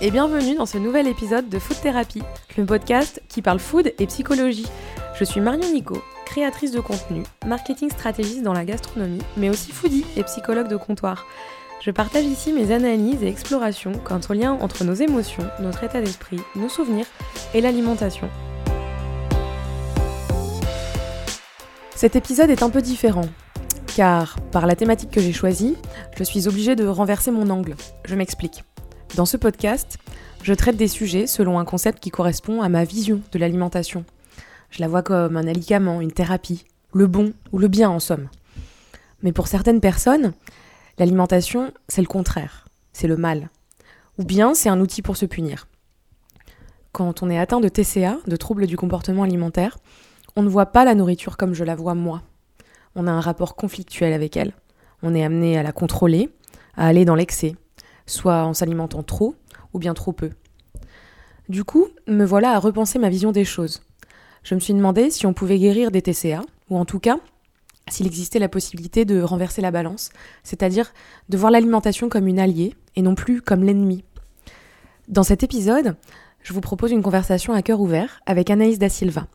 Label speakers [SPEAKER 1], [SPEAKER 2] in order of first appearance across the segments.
[SPEAKER 1] Et bienvenue dans ce nouvel épisode de Food Therapy, le podcast qui parle food et psychologie. Je suis Marion Nico, créatrice de contenu, marketing stratégiste dans la gastronomie, mais aussi foodie et psychologue de comptoir. Je partage ici mes analyses et explorations quant au lien entre nos émotions, notre état d'esprit, nos souvenirs et l'alimentation. Cet épisode est un peu différent, car par la thématique que j'ai choisie, je suis obligée de renverser mon angle. Je m'explique. Dans ce podcast, je traite des sujets selon un concept qui correspond à ma vision de l'alimentation. Je la vois comme un alicament, une thérapie, le bon ou le bien en somme. Mais pour certaines personnes, l'alimentation, c'est le contraire, c'est le mal. Ou bien c'est un outil pour se punir. Quand on est atteint de TCA, de troubles du comportement alimentaire, on ne voit pas la nourriture comme je la vois moi. On a un rapport conflictuel avec elle. On est amené à la contrôler, à aller dans l'excès, soit en s'alimentant trop ou bien trop peu. Du coup, me voilà à repenser ma vision des choses. Je me suis demandé si on pouvait guérir des TCA, ou en tout cas, s'il existait la possibilité de renverser la balance, c'est-à-dire de voir l'alimentation comme une alliée et non plus comme l'ennemi. Dans cet épisode, je vous propose une conversation à cœur ouvert avec Anaïs Da Silva.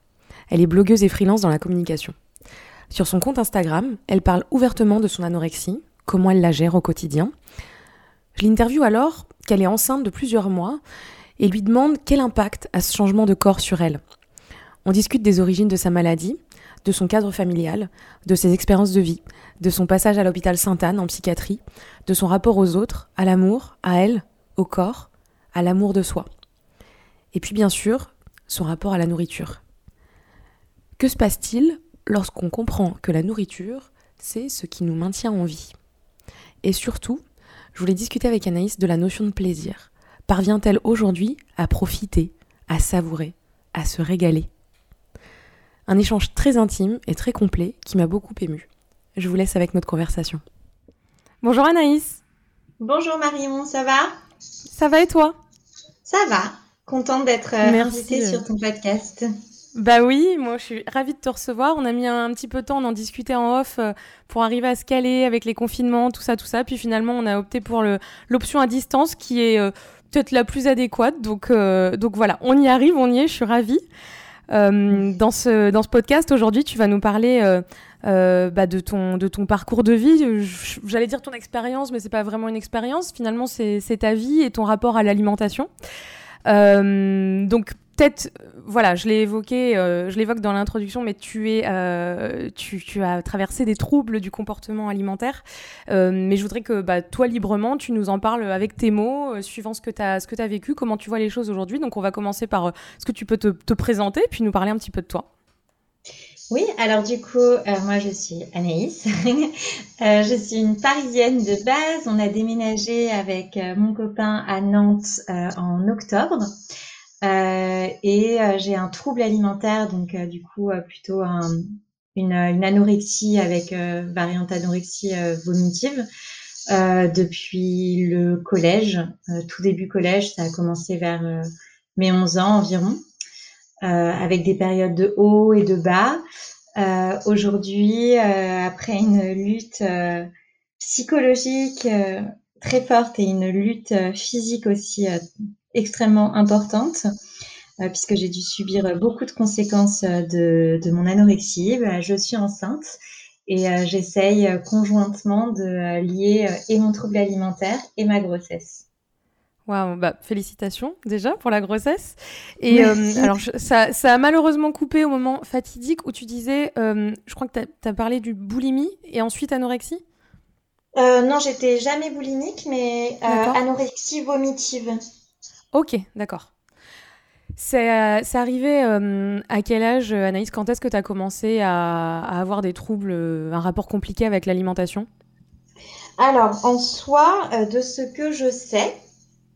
[SPEAKER 1] Elle est blogueuse et freelance dans la communication. Sur son compte Instagram, elle parle ouvertement de son anorexie, comment elle la gère au quotidien, je l'interviewe alors qu'elle est enceinte de plusieurs mois et lui demande quel impact a ce changement de corps sur elle. On discute des origines de sa maladie, de son cadre familial, de ses expériences de vie, de son passage à l'hôpital Sainte-Anne en psychiatrie, de son rapport aux autres, à l'amour, à elle, au corps, à l'amour de soi. Et puis bien sûr, son rapport à la nourriture. Que se passe-t-il lorsqu'on comprend que la nourriture, c'est ce qui nous maintient en vie? Et surtout, je voulais discuter avec Anaïs de la notion de plaisir. Parvient-elle aujourd'hui à profiter, à savourer, à se régaler? Un échange très intime et très complet qui m'a beaucoup ému. Je vous laisse avec notre conversation. Bonjour Anaïs.
[SPEAKER 2] Bonjour Marion, ça va?
[SPEAKER 1] Ça va et toi?
[SPEAKER 2] Ça va. Contente d'être euh, invitée sur ton podcast.
[SPEAKER 1] Bah oui, moi je suis ravie de te recevoir. On a mis un, petit peu de temps, on en discutait en off euh, pour arriver à se caler avec les confinements, tout ça, tout ça. Puis finalement, on a opté pour l'option à distance qui est euh, peut-être la plus adéquate. Donc, euh, donc voilà, on y arrive, on y est, je suis ravie. dans, ce, dans ce podcast, aujourd'hui, tu vas nous parler bah, de, ton, de ton parcours de vie. J'allais dire ton expérience, mais c'est pas vraiment une expérience. Finalement, c'est ta vie et ton rapport à l'alimentation. donc peut-être, voilà, je l'ai évoqué, euh, je l'évoque dans l'introduction, mais tu es, euh, tu, as traversé des troubles du comportement alimentaire. Euh, mais je voudrais que, bah, toi, librement, tu nous en parles avec tes mots, suivant ce que tu as, vécu, comment tu vois les choses aujourd'hui. Donc, on va commencer par ce que tu peux te, te, présenter, puis nous parler un petit peu de toi.
[SPEAKER 2] Oui, alors du coup, moi je suis Anaïs. je suis une Parisienne de base. On a déménagé avec mon copain à Nantes en octobre. Euh, et euh, j'ai un trouble alimentaire, donc euh, du coup plutôt une, anorexie avec variante anorexie vomitive. depuis le collège, tout début collège, ça a commencé vers mes 11 ans environ, avec des périodes de haut et de bas. Aujourd'hui, après une lutte psychologique très forte et une lutte physique aussi extrêmement importante euh, puisque j'ai dû subir beaucoup de conséquences euh, de, mon anorexie. Bah, je suis enceinte et euh, j'essaye conjointement de lier et mon trouble alimentaire et ma grossesse.
[SPEAKER 1] Waouh, bah, félicitations déjà pour la grossesse. Et alors, ça, ça, a malheureusement coupé au moment fatidique où tu disais, je crois que tu as, parlé du boulimie et ensuite anorexie?
[SPEAKER 2] Non, j'étais jamais boulimique, mais anorexie vomitive.
[SPEAKER 1] Ok, d'accord. C'est euh, arrivé euh, à quel âge, Anaïs? Quand est-ce que tu as commencé à, avoir des troubles, euh, un rapport compliqué avec l'alimentation?
[SPEAKER 2] Alors, en soi, de ce que je sais,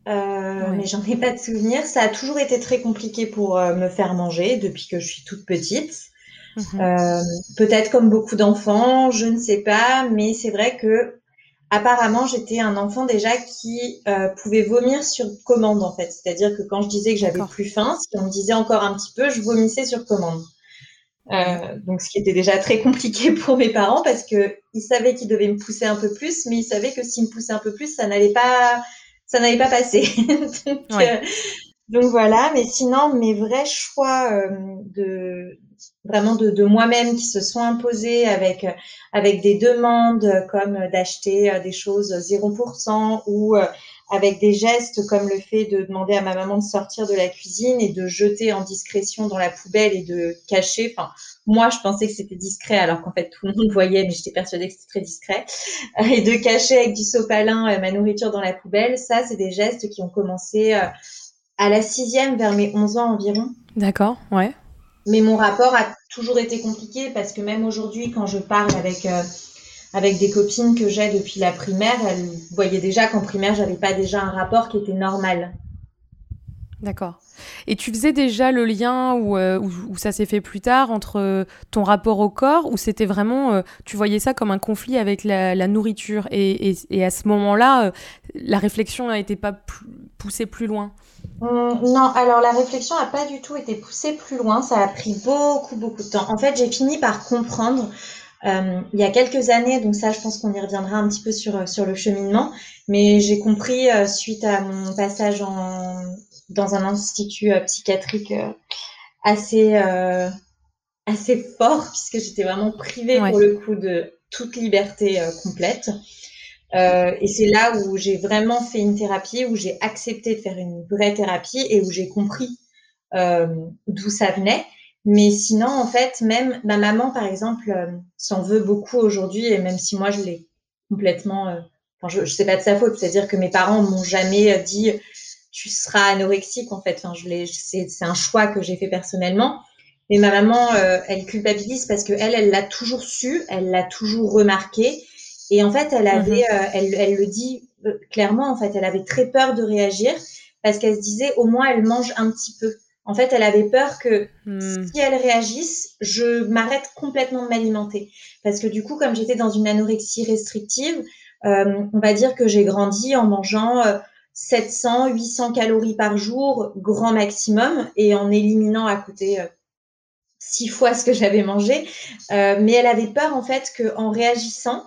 [SPEAKER 2] mais j'en ai pas de souvenir, ça a toujours été très compliqué pour me faire manger depuis que je suis toute petite. Mhm. Peut-être comme beaucoup d'enfants, je ne sais pas, mais c'est vrai que apparemment, j'étais un enfant déjà qui euh, pouvait vomir sur commande, en fait. C'est-à-dire que quand je disais que j'avais plus faim, si on me disait encore un petit peu, je vomissais sur commande. Euh, donc, ce qui était déjà très compliqué pour mes parents parce que ils savaient qu'ils devaient me pousser un peu plus, mais ils savaient que s'ils me poussaient un peu plus, ça n'allait pas, ça n'avait pas passé. donc, voilà, mais sinon, mes vrais choix de vraiment de, de moi-même qui se sont imposés avec avec des demandes comme d'acheter des choses 0% ou avec des gestes comme le fait de demander à ma maman de sortir de la cuisine et de jeter en discrétion dans la poubelle et de cacher. Enfin, moi, je pensais que c'était discret alors qu'en fait tout le monde voyait, mais j'étais persuadée que c'était très discret. Euh, et de cacher avec du sopalin euh, ma nourriture dans la poubelle, ça, c'est des gestes qui ont commencé euh, à la sixième, vers mes 11 ans environ.
[SPEAKER 1] D'accord, ouais.
[SPEAKER 2] Mais mon rapport a toujours été compliqué parce que même aujourd'hui, quand je parle avec avec des copines que j'ai depuis la primaire, elles voyaient déjà qu'en primaire, j'avais pas déjà un rapport qui était normal.
[SPEAKER 1] D'accord. Et tu faisais déjà le lien où, euh, ça s'est fait plus tard entre euh, ton rapport au corps, ou c'était vraiment, euh, tu voyais ça comme un conflit avec la, nourriture, et, à ce moment-là, la réflexion n'a été pas poussée plus loin?
[SPEAKER 2] Non, alors la réflexion n'a pas du tout été poussée plus loin, ça a pris beaucoup, beaucoup de temps. En fait, j'ai fini par comprendre euh, il y a quelques années, donc ça, je pense qu'on y reviendra un petit peu sur, euh, sur le cheminement, mais j'ai compris euh, suite à mon passage en, dans un institut psychiatrique assez, assez fort, puisque j'étais vraiment privée pour le coup de toute liberté complète. Et c'est là où j'ai vraiment fait une thérapie, où j'ai accepté de faire une vraie thérapie et où j'ai compris d'où ça venait. Mais sinon, en fait, même ma maman, par exemple, euh, s'en veut beaucoup aujourd'hui, et même si moi, je l'ai complètement. Euh, enfin, je, je sais pas de sa faute, c'est-à-dire que mes parents m'ont jamais euh, dit tu seras anorexique, en fait. Enfin, je c'est, c'est un choix que j'ai fait personnellement. Mais ma maman, elle culpabilise parce que elle, elle l'a toujours su, elle l'a toujours remarqué, et en fait, elle avait, mhm. elle, elle le dit clairement, en fait, elle avait très peur de réagir parce qu'elle se disait au moins elle mange un petit peu. En fait, elle avait peur que hmm. si elle réagisse, je m'arrête complètement de m'alimenter. Parce que du coup, comme j'étais dans une anorexie restrictive, euh, on va dire que j'ai grandi en mangeant 700, euh, 800 calories par jour, grand maximum, et en éliminant à côté euh, six fois ce que j'avais mangé. mais elle avait peur en fait qu'en réagissant,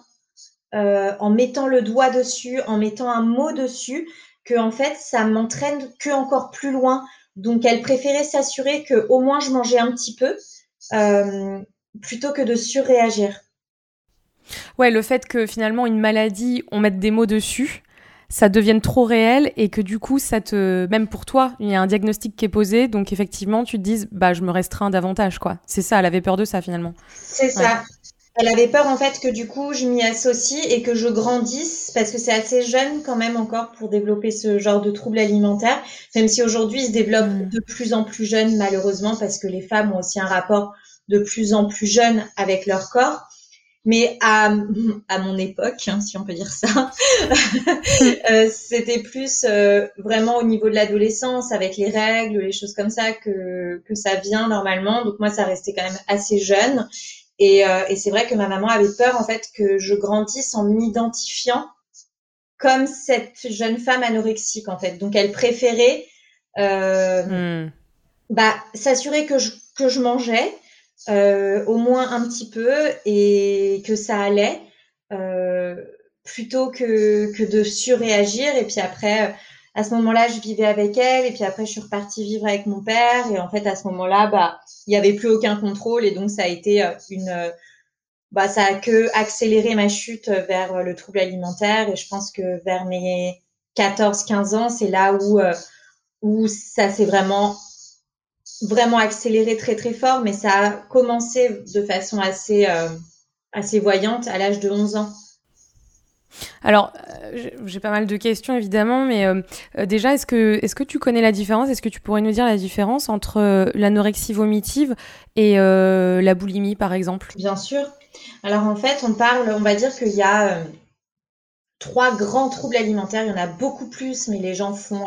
[SPEAKER 2] en mettant le doigt dessus, en mettant un mot dessus, que en fait ça m'entraîne que encore plus loin donc, elle préférait s'assurer que au moins je mangeais un petit peu euh, plutôt que de surréagir.
[SPEAKER 1] Ouais, le fait que finalement une maladie, on mette des mots dessus, ça devienne trop réel et que du coup, ça te, même pour toi, il y a un diagnostic qui est posé, donc effectivement, tu te dises, bah, je me restreins davantage, quoi. C'est ça, elle avait peur de ça finalement.
[SPEAKER 2] C'est ça. Elle avait peur en fait que du coup je m'y associe et que je grandisse parce que c'est assez jeune quand même encore pour développer ce genre de troubles alimentaires, même si aujourd'hui il se développe mm. de plus en plus jeune malheureusement parce que les femmes ont aussi un rapport de plus en plus jeune avec leur corps. Mais à, à mon époque, hein, si on peut dire ça, euh, c'était plus euh, vraiment au niveau de l'adolescence, avec les règles, les choses comme ça, que, que ça vient normalement. Donc moi, ça restait quand même assez jeune. Euh, et, c'est vrai que ma maman avait peur en fait que je grandisse en m'identifiant comme cette jeune femme anorexique en fait. Donc elle préférait euh, hmm. bah, s'assurer que je, que je mangeais euh, au moins un petit peu et que ça allait plutôt que, que de surréagir. Et puis après, à ce moment-là, je vivais avec elle et puis après, je suis repartie vivre avec mon père. Et en fait, à ce moment-là, bah, il n'y avait plus aucun contrôle et donc ça a été euh, une, euh, bah, ça a que accéléré ma chute vers euh, le trouble alimentaire. Et je pense que vers mes 14-15 ans, c'est là où, où ça s'est vraiment, vraiment accéléré très, très fort. Mais ça a commencé de façon assez, assez voyante à l'âge de 11 ans.
[SPEAKER 1] Alors, euh, j'ai pas mal de questions évidemment, mais euh, euh, déjà, est-ce que, est que tu connais la différence? Est-ce que tu pourrais nous dire la différence entre l'anorexie vomitive et la boulimie, par exemple?
[SPEAKER 2] Bien sûr. Alors en fait, on parle, on va dire qu'il y a trois grands troubles alimentaires. Il y en a beaucoup plus, mais les gens font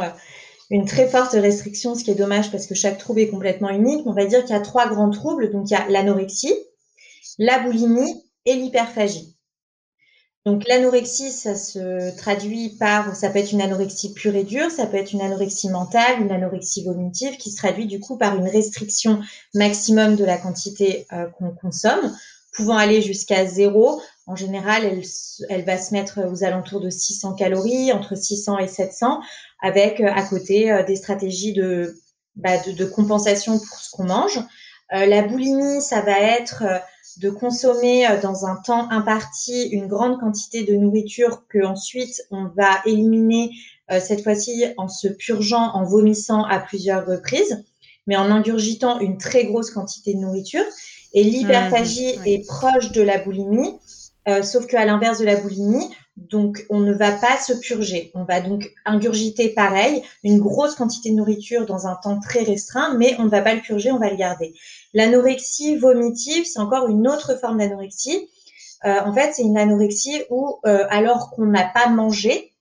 [SPEAKER 2] une très forte restriction, ce qui est dommage parce que chaque trouble est complètement unique. on va dire qu'il y a trois grands troubles. Donc il y a l'anorexie, la boulimie et l'hyperphagie. Donc l'anorexie, ça se traduit par, ça peut être une anorexie pure et dure, ça peut être une anorexie mentale, une anorexie vomitive, qui se traduit du coup par une restriction maximum de la quantité euh, qu'on consomme pouvant aller jusqu'à zéro. En général, elle, elle, va se mettre aux alentours de 600 calories, entre 600 et 700, avec à côté des stratégies bah, de, compensation pour ce qu'on mange. la boulimie, ça va être de consommer euh, dans un temps imparti une grande quantité de nourriture que ensuite on va éliminer euh, cette fois-ci en se purgeant, en vomissant à plusieurs reprises, mais en ingurgitant une très grosse quantité de nourriture. Et l'hyperphagie mmh, est proche de la boulimie, euh, sauf qu'à l'inverse de la boulimie, donc on ne va pas se purger. On va donc ingurgiter pareil, une grosse quantité de nourriture dans un temps très restreint, mais on ne va pas le purger, on va le garder. L'anorexie vomitive, c'est encore une autre forme d'anorexie. Euh, en fait, c'est une anorexie où, euh, alors qu'on n'a pas mangé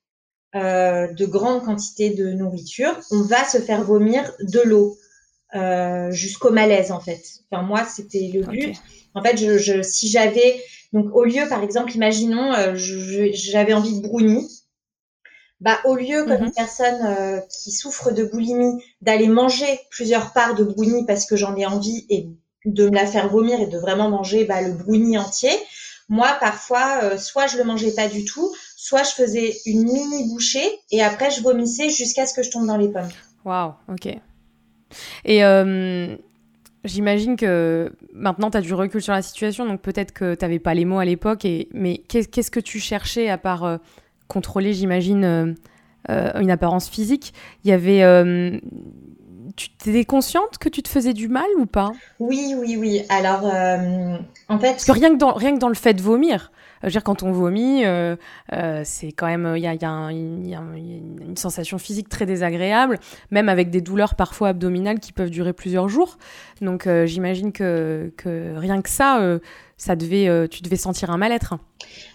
[SPEAKER 2] euh, de grandes quantités de nourriture, on va se faire vomir de l'eau jusqu'au malaise, en fait. Enfin, moi, c'était le but. En fait, je, si j'avais donc au lieu, par exemple, imaginons, j'avais envie de brownie. Bah, au lieu, comme mhm. une personne euh, qui souffre de boulimie, d'aller manger plusieurs parts de brownie parce que j'en ai envie et de me la faire vomir et de vraiment manger bah, le brownie entier, moi, parfois, euh, soit je le mangeais pas du tout, soit je faisais une mini bouchée et après je vomissais jusqu'à ce que je tombe dans les pommes.
[SPEAKER 1] Waouh, ok. Et euh, j'imagine que maintenant tu as du recul sur la situation, donc peut-être que tu n'avais pas les mots à l'époque, et... mais qu'est-ce que tu cherchais à part contrôler, j'imagine, euh, euh, une apparence physique? Il y avait. Euh, tu étais consciente que tu te faisais du mal ou pas?
[SPEAKER 2] Oui, oui, oui. Alors, en fait.
[SPEAKER 1] Parce que rien que dans, rien que dans le fait de vomir, je veux dire, quand on vomit, c'est quand même, il y a, une sensation physique très désagréable, même avec des douleurs parfois abdominales qui peuvent durer plusieurs jours. Donc, j'imagine que, que, rien que ça, ça devait, tu devais sentir un mal-être.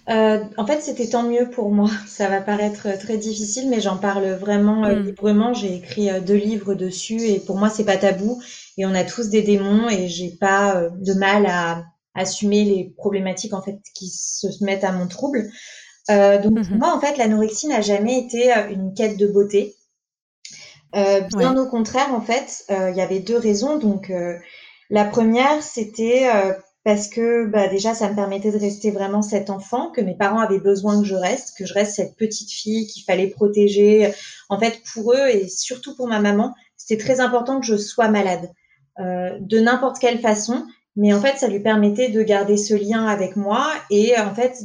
[SPEAKER 2] Euh, en fait, c'était tant mieux pour moi. Ça va paraître très difficile, mais j'en parle vraiment euh, mm. librement. J'ai écrit euh, deux livres dessus et pour moi, c'est pas tabou. Et on a tous des démons et j'ai pas de mal à assumer les problématiques en fait qui se mettent à mon trouble. donc pour mm-hmm. moi, en fait, l'anorexie n'a jamais été une quête de beauté. bien au contraire, en fait, il y avait deux raisons. Donc la première, c'était parce que bah, déjà ça me permettait de rester vraiment cet enfant que mes parents avaient besoin que je reste, que je reste cette petite fille qu'il fallait protéger. En fait, pour eux et surtout pour ma maman, c'était très important que je sois malade euh, de n'importe quelle façon. Mais en fait, ça lui permettait de garder ce lien avec moi. Et en fait,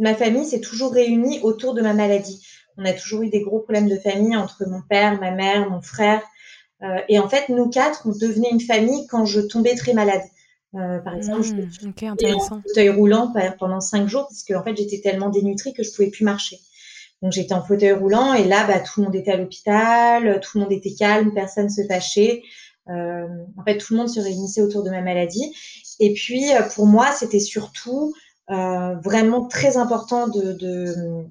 [SPEAKER 2] ma famille s'est toujours réunie autour de ma maladie. On a toujours eu des gros problèmes de famille entre mon père, ma mère, mon frère. Euh, et en fait, nous quatre, on devenait une famille quand je tombais très malade. Euh, par exemple, je
[SPEAKER 1] mmh, okay, en
[SPEAKER 2] fauteuil roulant pendant cinq jours parce que en fait j'étais tellement dénutrie que je pouvais plus marcher. Donc j'étais en fauteuil roulant et là bah, tout le monde était à l'hôpital, tout le monde était calme, personne se fâchait. Euh, en fait tout le monde se réunissait autour de ma maladie. Et puis euh, pour moi c'était surtout euh, vraiment très important de, de,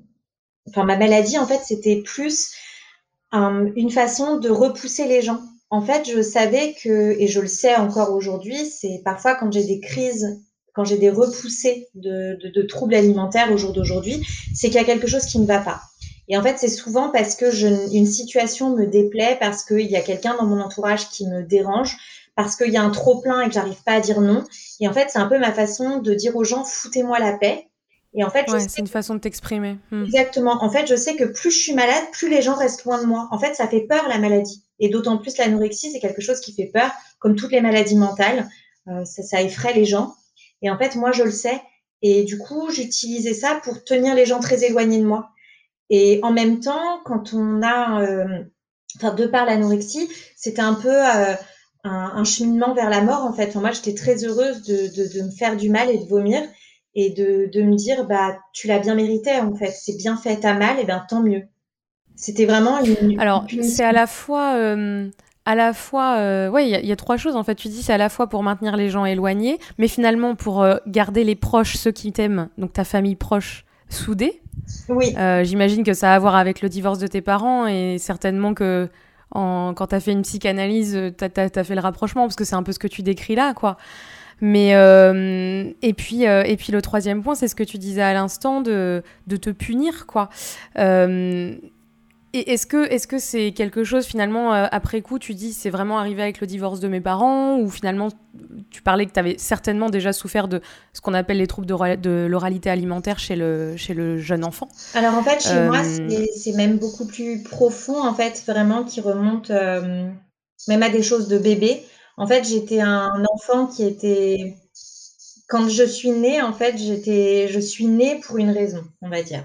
[SPEAKER 2] enfin ma maladie en fait c'était plus une façon de repousser les gens en fait, je savais que, et je le sais encore aujourd'hui, c'est parfois quand j'ai des crises, quand j'ai des repoussées de, troubles alimentaires au jour d'aujourd'hui, c'est qu'il y a quelque chose qui ne va pas. Et en fait, c'est souvent parce que je, une situation me déplaît, parce qu'il y a quelqu'un dans mon entourage qui me dérange, parce qu'il y a un trop plein et que j'arrive pas à dire non. Et en fait, c'est un peu ma façon de dire aux gens, foutez-moi la paix.
[SPEAKER 1] Et en fait, c'est une façon de t'exprimer.
[SPEAKER 2] Hmm. Exactement. En fait, je sais que plus je suis malade, plus les gens restent loin de moi. En fait, ça fait peur la maladie. Et d'autant plus l'anorexie, c'est quelque chose qui fait peur, comme toutes les maladies mentales. Euh, ça, ça effraie les gens. Et en fait, moi, je le sais. Et du coup, j'utilisais ça pour tenir les gens très éloignés de moi. Et en même temps, quand on a, euh, enfin, de par l'anorexie, c'était un peu euh, un, un, cheminement vers la mort, en fait. Enfin, moi, j'étais très heureuse de, de, de, me faire du mal et de vomir et de, de me dire, bah, tu l'as bien mérité, en fait. C'est bien fait, à mal, et bien tant mieux. C'était vraiment une.
[SPEAKER 1] Alors, c'est à la fois. Euh, à la fois, euh, ouais, il y, a trois choses en fait. Tu dis c'est à la fois pour maintenir les gens éloignés, mais finalement pour euh, garder les proches, ceux qui t'aiment, donc ta famille proche, soudée.
[SPEAKER 2] Oui.
[SPEAKER 1] J'imagine que ça a à voir avec le divorce de tes parents et certainement que en, quand tu as fait une psychanalyse, tu as, fait le rapprochement parce que c'est un peu ce que tu décris là, quoi. Mais et puis et puis le troisième point, c'est ce que tu disais à l'instant de, de te punir, quoi Et est-ce que est-ce que c'est quelque chose finalement euh, après coup tu dis c'est vraiment arrivé avec le divorce de mes parents ou finalement tu parlais que tu avais certainement déjà souffert de ce qu'on appelle les troubles de, l'oralité alimentaire chez le chez le jeune enfant?
[SPEAKER 2] Alors en fait chez moi euh, c'est même beaucoup plus profond en fait vraiment qui remonte euh, même à des choses de bébé. En fait j'étais un enfant qui était quand je suis née en fait j'étais je suis née pour une raison on va dire.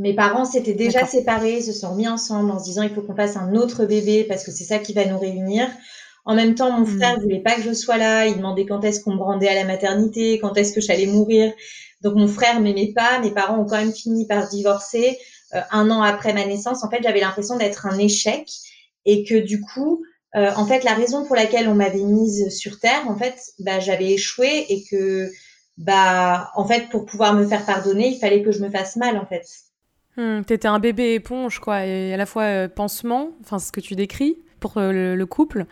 [SPEAKER 2] Mes parents s'étaient déjà séparés, se sont remis ensemble en se disant il faut qu'on fasse un autre bébé parce que c'est ça qui va nous réunir. En même temps, mon frère hmm. voulait pas que je sois là. Il demandait quand est-ce qu'on me rendait à la maternité, quand est-ce que j'allais mourir. Donc mon frère m'aimait pas. Mes parents ont quand même fini par divorcer euh, un an après ma naissance. En fait, j'avais l'impression d'être un échec et que du coup, euh, en fait, la raison pour laquelle on m'avait mise sur terre, en fait, bah, j'avais échoué et que, bah, en fait, pour pouvoir me faire pardonner, il fallait que je me fasse mal, en fait.
[SPEAKER 1] Hmm, T'étais un bébé éponge, quoi, et à la fois euh, pansement, enfin ce que tu décris pour euh, le, couple,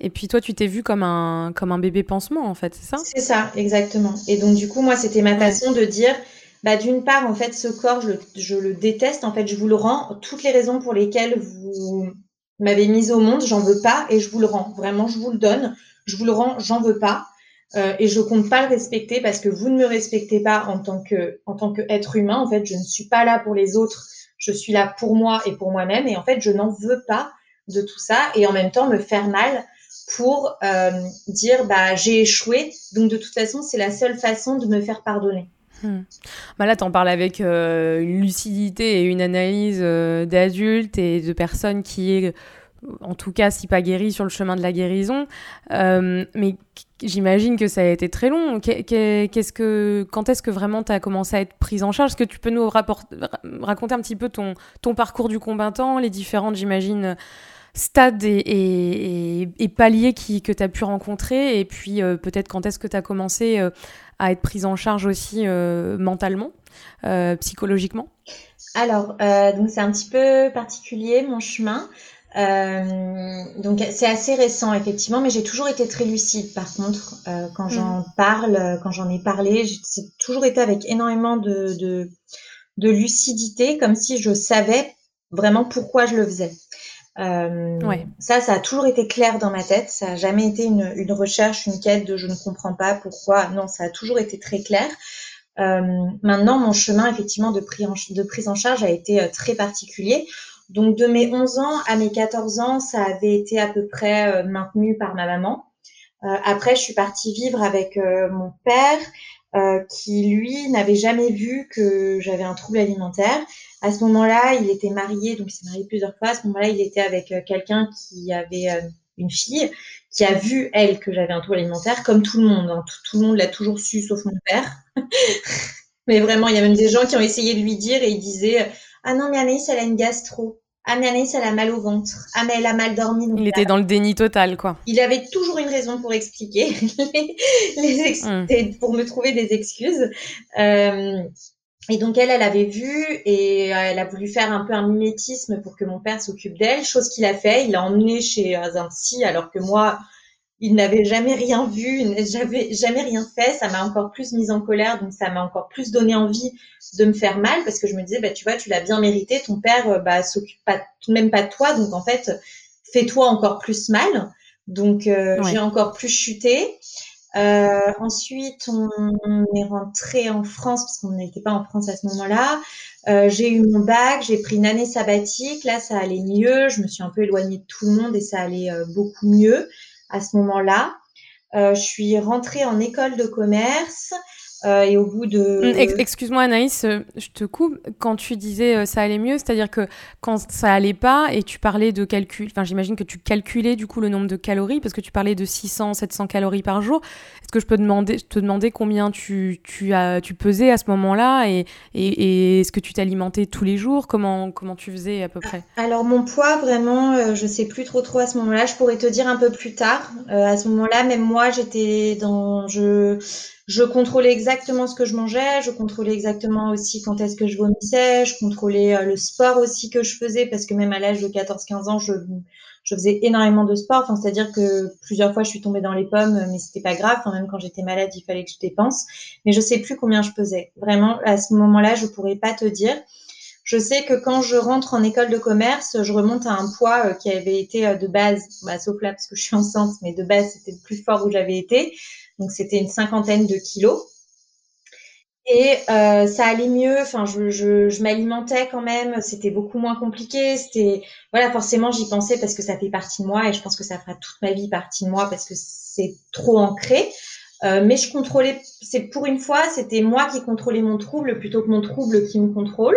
[SPEAKER 1] et puis toi tu t'es vu comme un, comme un bébé pansement, en fait, c'est ça?
[SPEAKER 2] C'est ça, exactement. Et donc du coup, moi, c'était ma façon de dire, bah d'une part, en fait, ce corps, je je le déteste, en fait, je vous le rends. Toutes les raisons pour lesquelles vous m'avez mise au monde, j'en veux pas, et je vous le rends. Vraiment, je vous le donne, je vous le rends, j'en veux pas. Euh, et je compte pas le respecter parce que vous ne me respectez pas en tant que en tant qu'être humain. En fait, je ne suis pas là pour les autres. Je suis là pour moi et pour moi-même. Et en fait, je n'en veux pas de tout ça. Et en même temps, me faire mal pour euh, dire bah j'ai échoué. Donc de toute façon, c'est la seule façon de me faire pardonner.
[SPEAKER 1] Hmm. Bah là, tu en parles avec euh, une lucidité et une analyse d'adultes et de personnes qui est en tout cas, si pas guéri, sur le chemin de la guérison. Euh, mais j'imagine que ça a été très long. Qu'est-ce que, quand est-ce que vraiment tu as commencé à être prise en charge? Est-ce que tu peux nous raconter un petit peu ton, parcours du combattant, les différentes, j'imagine, stades et, paliers que tu as pu rencontrer? Et puis euh, peut-être quand est-ce que tu as commencé euh, à être prise en charge aussi mentalement, psychologiquement?
[SPEAKER 2] Alors, donc c'est un petit peu particulier mon chemin. Euh, donc c'est assez récent effectivement, mais j'ai toujours été très lucide. Par contre, euh, quand mm. j'en parle, quand j'en ai parlé, c'est toujours été avec énormément de, de, de, lucidité, comme si je savais vraiment pourquoi je le faisais. Euh, ouais. Ça, ça a toujours été clair dans ma tête. Ça a jamais été une, une, recherche, une quête de je ne comprends pas pourquoi. Non, ça a toujours été très clair. Euh, maintenant, mon chemin effectivement de, prise en, de prise en charge a été euh, très particulier. Donc de mes 11 ans à mes 14 ans, ça avait été à peu près euh, maintenu par ma maman. Euh, après, je suis partie vivre avec euh, mon père, qui lui n'avait jamais vu que j'avais un trouble alimentaire. À ce moment-là, il était marié, donc il s'est marié plusieurs fois. À ce moment-là, il était avec quelqu'un qui avait une fille qui a vu elle que j'avais un trouble alimentaire, comme tout le monde. Hein. Tout, le monde l'a toujours su, sauf mon père. mais vraiment, il y a même des gens qui ont essayé de lui dire et il disait ah non, mais Anaïs, elle a une gastro. Anaïs, elle a mal au ventre. Ah, mais elle a mal dormi.
[SPEAKER 1] il était dans le déni total, quoi.
[SPEAKER 2] Il avait toujours une raison pour expliquer, les, hum. pour me trouver des excuses. Euh, et donc, elle, elle avait vu et elle a voulu faire un peu un mimétisme pour que mon père s'occupe d'elle, chose qu'il a fait. Il l'a emmenée chez un psy, alors que moi, il n'avait jamais rien vu, j'avais jamais rien fait. Ça m'a encore plus mise en colère, donc ça m'a encore plus donné envie de me faire mal parce que je me disais, bah, tu vois, tu l'as bien mérité. Ton père, euh, bah, s'occupe pas, même pas de toi, donc en fait, fais-toi encore plus mal. Donc euh, j'ai encore plus chuté. Euh, ensuite, on, est rentré en France parce qu'on n'était pas en France à ce moment-là. Euh, j'ai eu mon bac, j'ai pris une année sabbatique. Là, ça allait mieux. Je me suis un peu éloignée de tout le monde et ça allait beaucoup mieux à ce moment-là. Euh, je suis rentrée en école de commerce. Euh, et au bout de.
[SPEAKER 1] Hum, excuse-moi Anaïs, euh, je te coupe. Quand tu disais ça allait mieux, c'est-à-dire que quand ça allait pas et tu parlais de calcul, enfin j'imagine que tu calculais du coup le nombre de calories parce que tu parlais de 600, 700 calories par jour. Est-ce que je peux demander, te demander combien tu, tu, as, tu pesais à ce moment-là et, et, est-ce que tu t'alimentais tous les jours? Comment, comment tu faisais à peu près?
[SPEAKER 2] Alors mon poids vraiment, je sais plus trop trop à ce moment-là. Je pourrais te dire un peu plus tard. à ce moment-là, même moi j'étais dans. Je, je contrôlais exactement ce que je mangeais, je contrôlais exactement aussi quand est-ce que je vomissais, je contrôlais euh, le sport aussi que je faisais parce que même à l'âge de 14-15 ans, je, je, faisais énormément de sport. Enfin, c'est-à-dire que plusieurs fois, je suis tombée dans les pommes, mais c'était pas grave. Enfin, même quand j'étais malade, il fallait que je dépense. Mais je sais plus combien je pesais. Vraiment, à ce moment-là, je pourrais pas te dire. je sais que quand je rentre en école de commerce, je remonte à un poids euh, qui avait été euh, de base, bah, sauf là parce que je suis enceinte, mais de base c'était le plus fort où j'avais été. Donc c'était une cinquantaine de kilos. Et euh, ça allait mieux. Enfin, je, m'alimentais quand même. C'était beaucoup moins compliqué. C'était voilà, forcément, j'y pensais parce que ça fait partie de moi et je pense que ça fera toute ma vie partie de moi parce que c'est trop ancré. Euh, mais je contrôlais. C'est pour une fois, c'était moi qui contrôlais mon trouble plutôt que mon trouble qui me contrôle.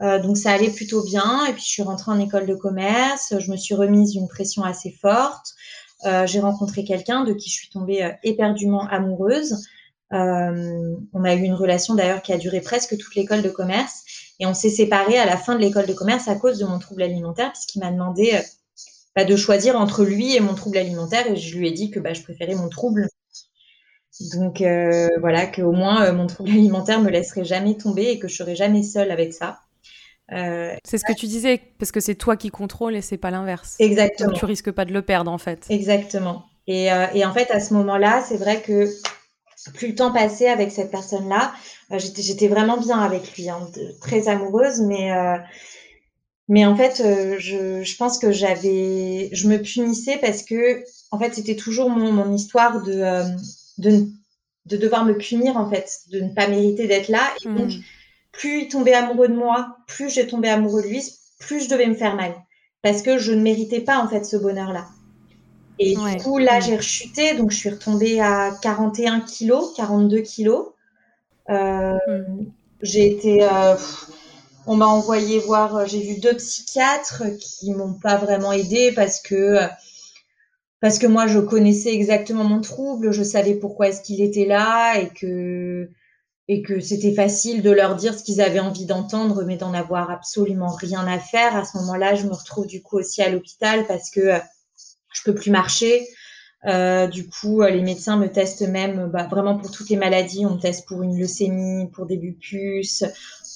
[SPEAKER 2] Euh, donc ça allait plutôt bien. Et puis je suis rentrée en école de commerce. Je me suis remise une pression assez forte. Euh, j'ai rencontré quelqu'un de qui je suis tombée euh, éperdument amoureuse. Euh, on a eu une relation d'ailleurs qui a duré presque toute l'école de commerce et on s'est séparés à la fin de l'école de commerce à cause de mon trouble alimentaire puisqu'il m'a demandé euh, bah, de choisir entre lui et mon trouble alimentaire et je lui ai dit que bah, je préférais mon trouble. Donc euh, voilà, qu'au moins mon trouble alimentaire me laisserait jamais tomber et que je serais jamais seule avec ça.
[SPEAKER 1] Euh, c'est ce que tu disais, parce que c'est toi qui contrôles et c'est pas l'inverse.
[SPEAKER 2] Exactement.
[SPEAKER 1] Donc tu risques pas de le perdre en fait.
[SPEAKER 2] Exactement. Et, euh, et en fait, à ce moment-là, c'est vrai que plus le temps passait avec cette personne-là, euh, j'étais vraiment bien avec lui, hein, de, très amoureuse, mais mais en fait, je, je, pense que j'avais, je me punissais parce que en fait, c'était toujours mon, mon, histoire de, de de devoir me punir en fait, de ne pas mériter d'être là. Et donc, mmh. Plus il tombait amoureux de moi, plus j'ai tombé amoureux de lui, plus je devais me faire mal parce que je ne méritais pas en fait ce bonheur-là. Et ouais. du coup, là, j'ai rechuté, donc je suis retombée à 41 kilos, 42 kilos. Euh, mmh. J'ai été, euh, on m'a envoyé voir, j'ai vu deux psychiatres qui m'ont pas vraiment aidé parce que parce que moi, je connaissais exactement mon trouble, je savais pourquoi est-ce qu'il était là et que et que c'était facile de leur dire ce qu'ils avaient envie d'entendre, mais d'en avoir absolument rien à faire. À ce moment-là, je me retrouve du coup aussi à l'hôpital parce que je peux plus marcher. Euh, du coup, les médecins me testent même bah, vraiment pour toutes les maladies. On me teste pour une leucémie, pour des lupus.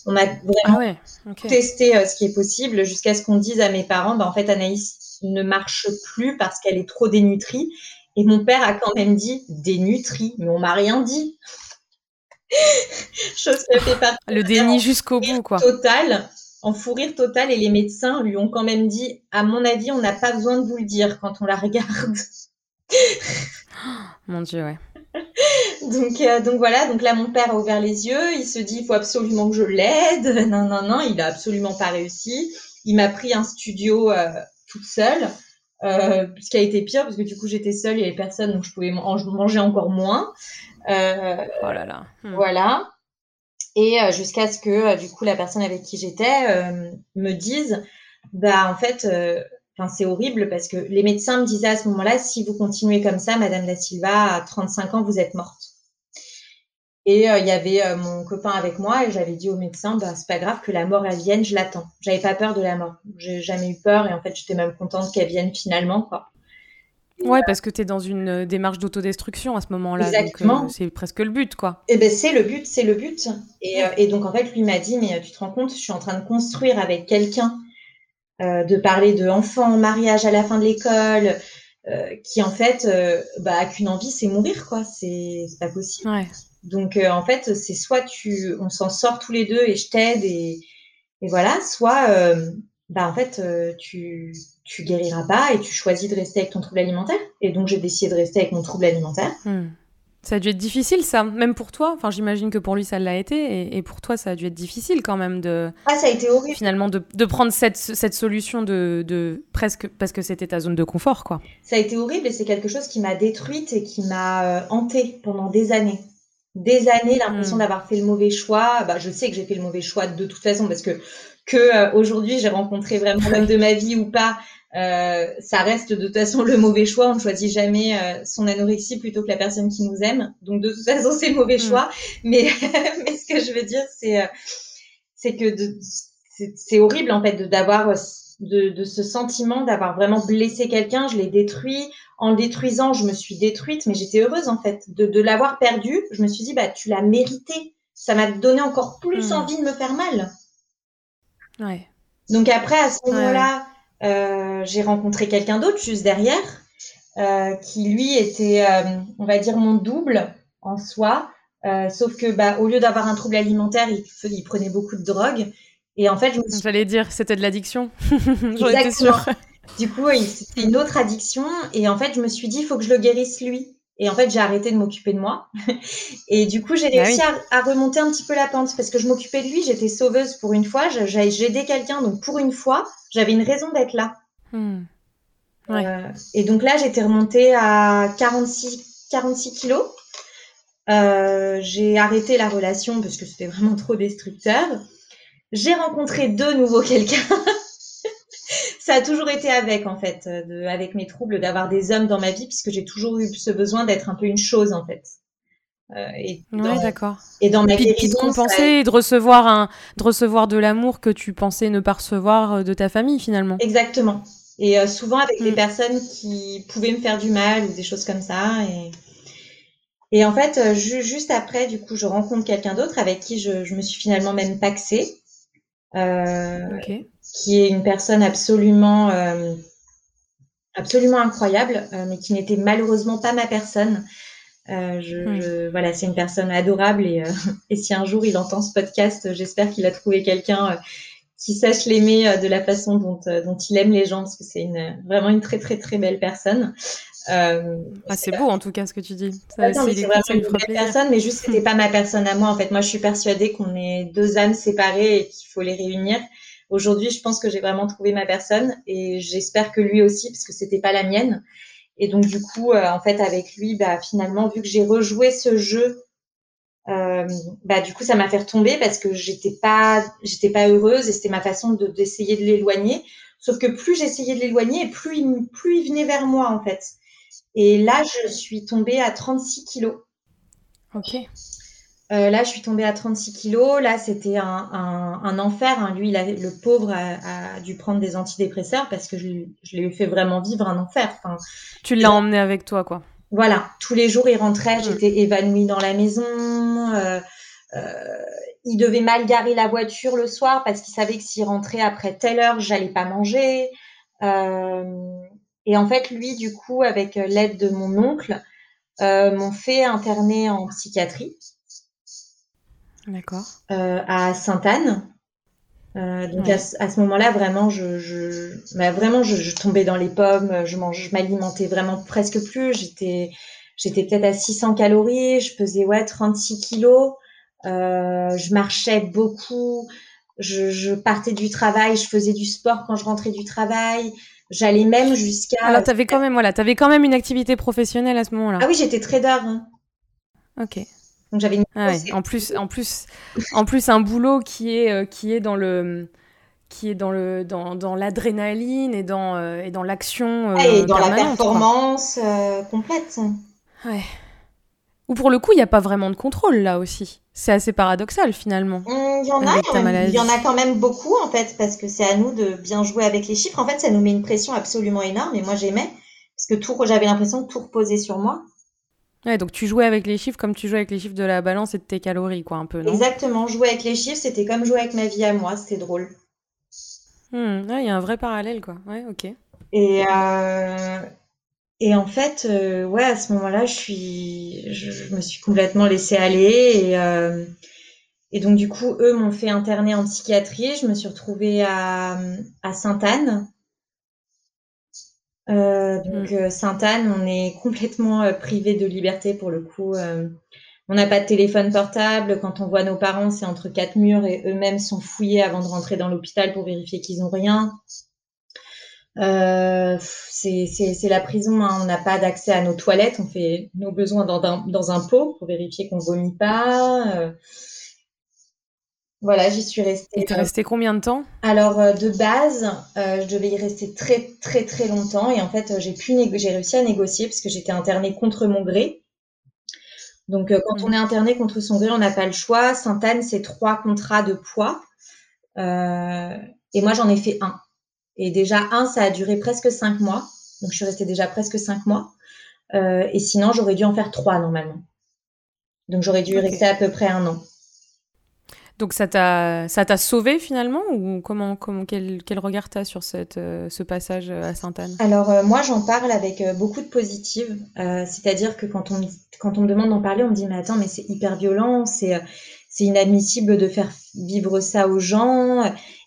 [SPEAKER 2] On a vraiment ah ouais, okay. testé euh, ce qui est possible jusqu'à ce qu'on dise à mes parents, bah, en fait, Anaïs ne marche plus parce qu'elle est trop dénutrie. Et mon père a quand même dit dénutrie, mais on m'a rien dit.
[SPEAKER 1] Chose qui fait partie. Le déni jusqu'au bout, quoi.
[SPEAKER 2] Total en fou rire total et les médecins lui ont quand même dit à mon avis on n'a pas besoin de vous le dire quand on la regarde
[SPEAKER 1] mon dieu ouais
[SPEAKER 2] donc euh, donc voilà donc là mon père a ouvert les yeux il se dit il faut absolument que je l'aide non non non il a absolument pas réussi il m'a pris un studio euh, toute seule euh, ce qui a été pire parce que du coup j'étais seule il y avait personne donc je pouvais manger encore moins
[SPEAKER 1] oh là là.
[SPEAKER 2] Hmm. voilà. Et euh, jusqu'à ce que euh, du coup la personne avec qui j'étais euh, me dise bah en fait c'est horrible parce que les médecins me disaient à ce moment-là si vous continuez comme ça madame da Silva à 35 ans vous êtes morte. Et il y avait mon copain avec moi et j'avais dit au médecin bah c'est pas grave que la mort elle vienne je l'attends. J'avais pas peur de la mort. J'ai jamais eu peur et en fait j'étais même contente qu'elle vienne finalement quoi
[SPEAKER 1] Ouais, parce que tu es dans une démarche d'autodestruction à ce moment-là.
[SPEAKER 2] Exactement.
[SPEAKER 1] Euh, c'est presque le but, quoi.
[SPEAKER 2] Et ben c'est le but, c'est le but. Et, euh, et, donc, en fait, lui m'a dit, mais tu te rends compte, je suis en train de construire avec quelqu'un, euh, de parler de enfants, mariage à la fin de l'école, qui en fait, bah, a qu'une envie, c'est mourir, quoi. C'est pas possible.
[SPEAKER 1] Ouais.
[SPEAKER 2] Donc, en fait, c'est soit tu, on s'en sort tous les deux et je t'aide et, et voilà, soit, bah, en fait, tu tu guériras pas et tu choisis de rester avec ton trouble alimentaire. Et donc, j'ai décidé de rester avec mon trouble alimentaire.
[SPEAKER 1] Hmm. Ça a dû être difficile, ça, même pour toi. Enfin, j'imagine que pour lui, ça l'a été. Et, et, pour toi, ça a dû être difficile quand même de.
[SPEAKER 2] Ah, ça a été horrible.
[SPEAKER 1] Finalement, de, de prendre cette, cette solution de, de presque. Parce que c'était ta zone de confort, quoi.
[SPEAKER 2] Ça a été horrible et c'est quelque chose qui m'a détruite et qui m'a euh, hantée pendant des années. Des années, l'impression mmh. d'avoir fait le mauvais choix. Bah, je sais que j'ai fait le mauvais choix de toute façon parce que que euh, aujourd'hui j'ai rencontré vraiment l'homme de ma vie ou pas, euh, ça reste de toute façon le mauvais choix. On ne choisit jamais euh, son anorexie plutôt que la personne qui nous aime. Donc de toute façon c'est le mauvais mm. choix. Mais mais ce que je veux dire c'est euh, c'est que c'est horrible en fait d'avoir de, de, ce sentiment d'avoir vraiment blessé quelqu'un. Je l'ai détruit. En le détruisant, je me suis détruite, mais j'étais heureuse en fait de, de l'avoir perdu. Je me suis dit bah tu l'as mérité. Ça m'a donné encore plus mm. envie de me faire mal.
[SPEAKER 1] Ouais.
[SPEAKER 2] Donc après, à ce moment-là, ouais. euh, j'ai rencontré quelqu'un d'autre juste derrière, euh, qui lui était, euh, on va dire, mon double en soi. Sauf que, bah, au lieu d'avoir un trouble alimentaire, il, il, prenait beaucoup de drogue. Et en fait,
[SPEAKER 1] J'allais dire, c'était de l'addiction. J'en étais sûre.
[SPEAKER 2] Du coup, c'était une autre addiction. Et en fait, je me suis dit, il faut que je le guérisse lui. Et en fait, j'ai arrêté de m'occuper de moi. et du coup, j'ai bah réussi à, remonter un petit peu la pente parce que je m'occupais de lui. J'étais sauveuse pour une fois. J'ai aidé quelqu'un. Donc, pour une fois, j'avais une raison d'être là. Hmm. Euh, et donc là, j'étais remontée à 46, 46 kilos. Euh, j'ai arrêté la relation parce que c'était vraiment trop destructeur. J'ai rencontré de nouveau quelqu'un. Ça a toujours été avec, en fait, de, avec mes troubles, d'avoir des hommes dans ma vie, puisque j'ai toujours eu ce besoin d'être un peu une chose, en fait.
[SPEAKER 1] Euh, et dans, d'accord.
[SPEAKER 2] Et dans ma
[SPEAKER 1] vie de compenser de recevoir un, de recevoir de l'amour que tu pensais ne pas recevoir de ta famille finalement.
[SPEAKER 2] Exactement. Et euh, souvent avec des mm. personnes qui pouvaient me faire du mal ou des choses comme ça. Et, et en fait, euh, juste après, du coup, je rencontre quelqu'un d'autre avec qui je, je, me suis finalement même paxée. Euh, qui est une personne absolument, euh, absolument incroyable, euh, mais qui n'était malheureusement pas ma personne. Euh, je, hmm. je, voilà, c'est une personne adorable et, et, si un jour il entend ce podcast, j'espère qu'il a trouvé quelqu'un qui sache l'aimer de la façon dont, dont il aime les gens, parce que c'est une, vraiment une très très très belle personne.
[SPEAKER 1] Euh, ah, c'est beau en tout cas ce que tu dis.
[SPEAKER 2] C'est vraiment une belle personne, mais juste c'était pas ma personne à moi. En fait, moi je suis persuadée qu'on est deux âmes séparées et qu'il faut les réunir. Aujourd'hui, je pense que j'ai vraiment trouvé ma personne et j'espère que lui aussi, parce que c'était pas la mienne. Et donc du coup, euh, en fait, avec lui, bah finalement, vu que j'ai rejoué ce jeu, euh, bah du coup, ça m'a fait retomber parce que j'étais pas, pas heureuse et c'était ma façon de d'essayer de l'éloigner. Sauf que plus j'essayais de l'éloigner, plus il, plus il venait vers moi en fait. Et là, je suis tombée à 36 kilos.
[SPEAKER 1] Ok.
[SPEAKER 2] Euh, là, je suis tombée à 36 kilos. Là, c'était un, un, enfer. Hein. Lui, il le pauvre a, dû prendre des antidépresseurs parce que je, je l'ai fait vraiment vivre un enfer. Enfin,
[SPEAKER 1] tu l'as emmené avec toi, quoi.
[SPEAKER 2] Voilà. Tous les jours, il rentrait. Mm. J'étais évanouie dans la maison. Euh, euh, il devait mal garer la voiture le soir parce qu'il savait que s'il rentrait après telle heure, j'allais pas manger. Et en fait, lui, du coup, avec l'aide de mon oncle, m'ont fait interner en psychiatrie.
[SPEAKER 1] D'accord.
[SPEAKER 2] Euh, à Sainte-Anne. Euh, donc à, à, ce moment-là, vraiment, je, je bah, vraiment, je, je, tombais dans les pommes. Je mange, je m'alimentais vraiment presque plus. J'étais, j'étais peut-être à 600 calories. Je pesais ouais 36 kilos. Euh, je marchais beaucoup. Je, je, partais du travail. Je faisais du sport quand je rentrais du travail. J'allais même jusqu'à.
[SPEAKER 1] Alors, tu avais quand même, voilà, avais quand même une activité professionnelle à ce moment-là.
[SPEAKER 2] Ah oui, j'étais trader. Hein.
[SPEAKER 1] Ok.
[SPEAKER 2] Donc j'avais une.
[SPEAKER 1] Ah ouais. En plus, en plus, en plus, un boulot qui est euh, qui est dans le qui est dans le dans, dans l'adrénaline et dans euh, et dans l'action. Euh,
[SPEAKER 2] et dans la performance complète.
[SPEAKER 1] Ouais. Ou pour le coup, il n'y a pas vraiment de contrôle là aussi. C'est assez paradoxal finalement.
[SPEAKER 2] Mmh, il y en a, il y en a quand même beaucoup en fait, parce que c'est à nous de bien jouer avec les chiffres. En fait, ça nous met une pression absolument énorme. Et moi, j'aimais parce que tout, j'avais l'impression de tout reposer sur moi.
[SPEAKER 1] Ouais, donc tu jouais avec les chiffres comme tu jouais avec les chiffres de la balance et de tes calories, quoi, un peu, non?
[SPEAKER 2] Exactement. Jouer avec les chiffres, c'était comme jouer avec ma vie à moi. C'était drôle.
[SPEAKER 1] Mmh, il y a un vrai parallèle, quoi. Ouais, ok.
[SPEAKER 2] Et euh, et en fait, euh, ouais, à ce moment-là, je suis, je, me suis complètement laissée aller et, euh, et donc du coup, eux m'ont fait interner en psychiatrie. Je me suis retrouvée à, à Sainte-Anne. Euh, donc mmh. Sainte-Anne, on est complètement privé de liberté pour le coup. on n'a pas de téléphone portable. Quand on voit nos parents, c'est entre quatre murs et eux-mêmes sont fouillés avant de rentrer dans l'hôpital pour vérifier qu'ils n'ont rien. Euh, c'est la prison, hein. on n'a pas d'accès à nos toilettes, on fait nos besoins dans, dans, dans un pot pour vérifier qu'on vomit pas. Euh. Voilà, j'y suis restée.
[SPEAKER 1] Et t'es restée combien de temps?
[SPEAKER 2] Alors euh, de base, je devais y rester très très très longtemps et en fait j'ai pu j'ai réussi à négocier parce que j'étais internée contre mon gré. Donc quand mmh. on est interné contre son gré, on n'a pas le choix. Sainte-Anne, c'est trois contrats de poids et moi j'en ai fait un. Et déjà, un, ça a duré presque cinq mois. Donc, je suis restée déjà presque cinq mois. Euh, et sinon, j'aurais dû en faire trois normalement. Donc, j'aurais dû rester à peu près un an.
[SPEAKER 1] Donc, ça t'a, ça t'a sauvé finalement Ou comment, comment, quel, quel regard t'as sur cette, euh, ce passage à Sainte-Anne?
[SPEAKER 2] Alors, euh, moi, j'en parle avec beaucoup de positives. c'est-à-dire que quand on, quand on me demande d'en parler, on me dit Mais attends, mais c'est hyper violent, c'est c'est inadmissible de faire vivre ça aux gens.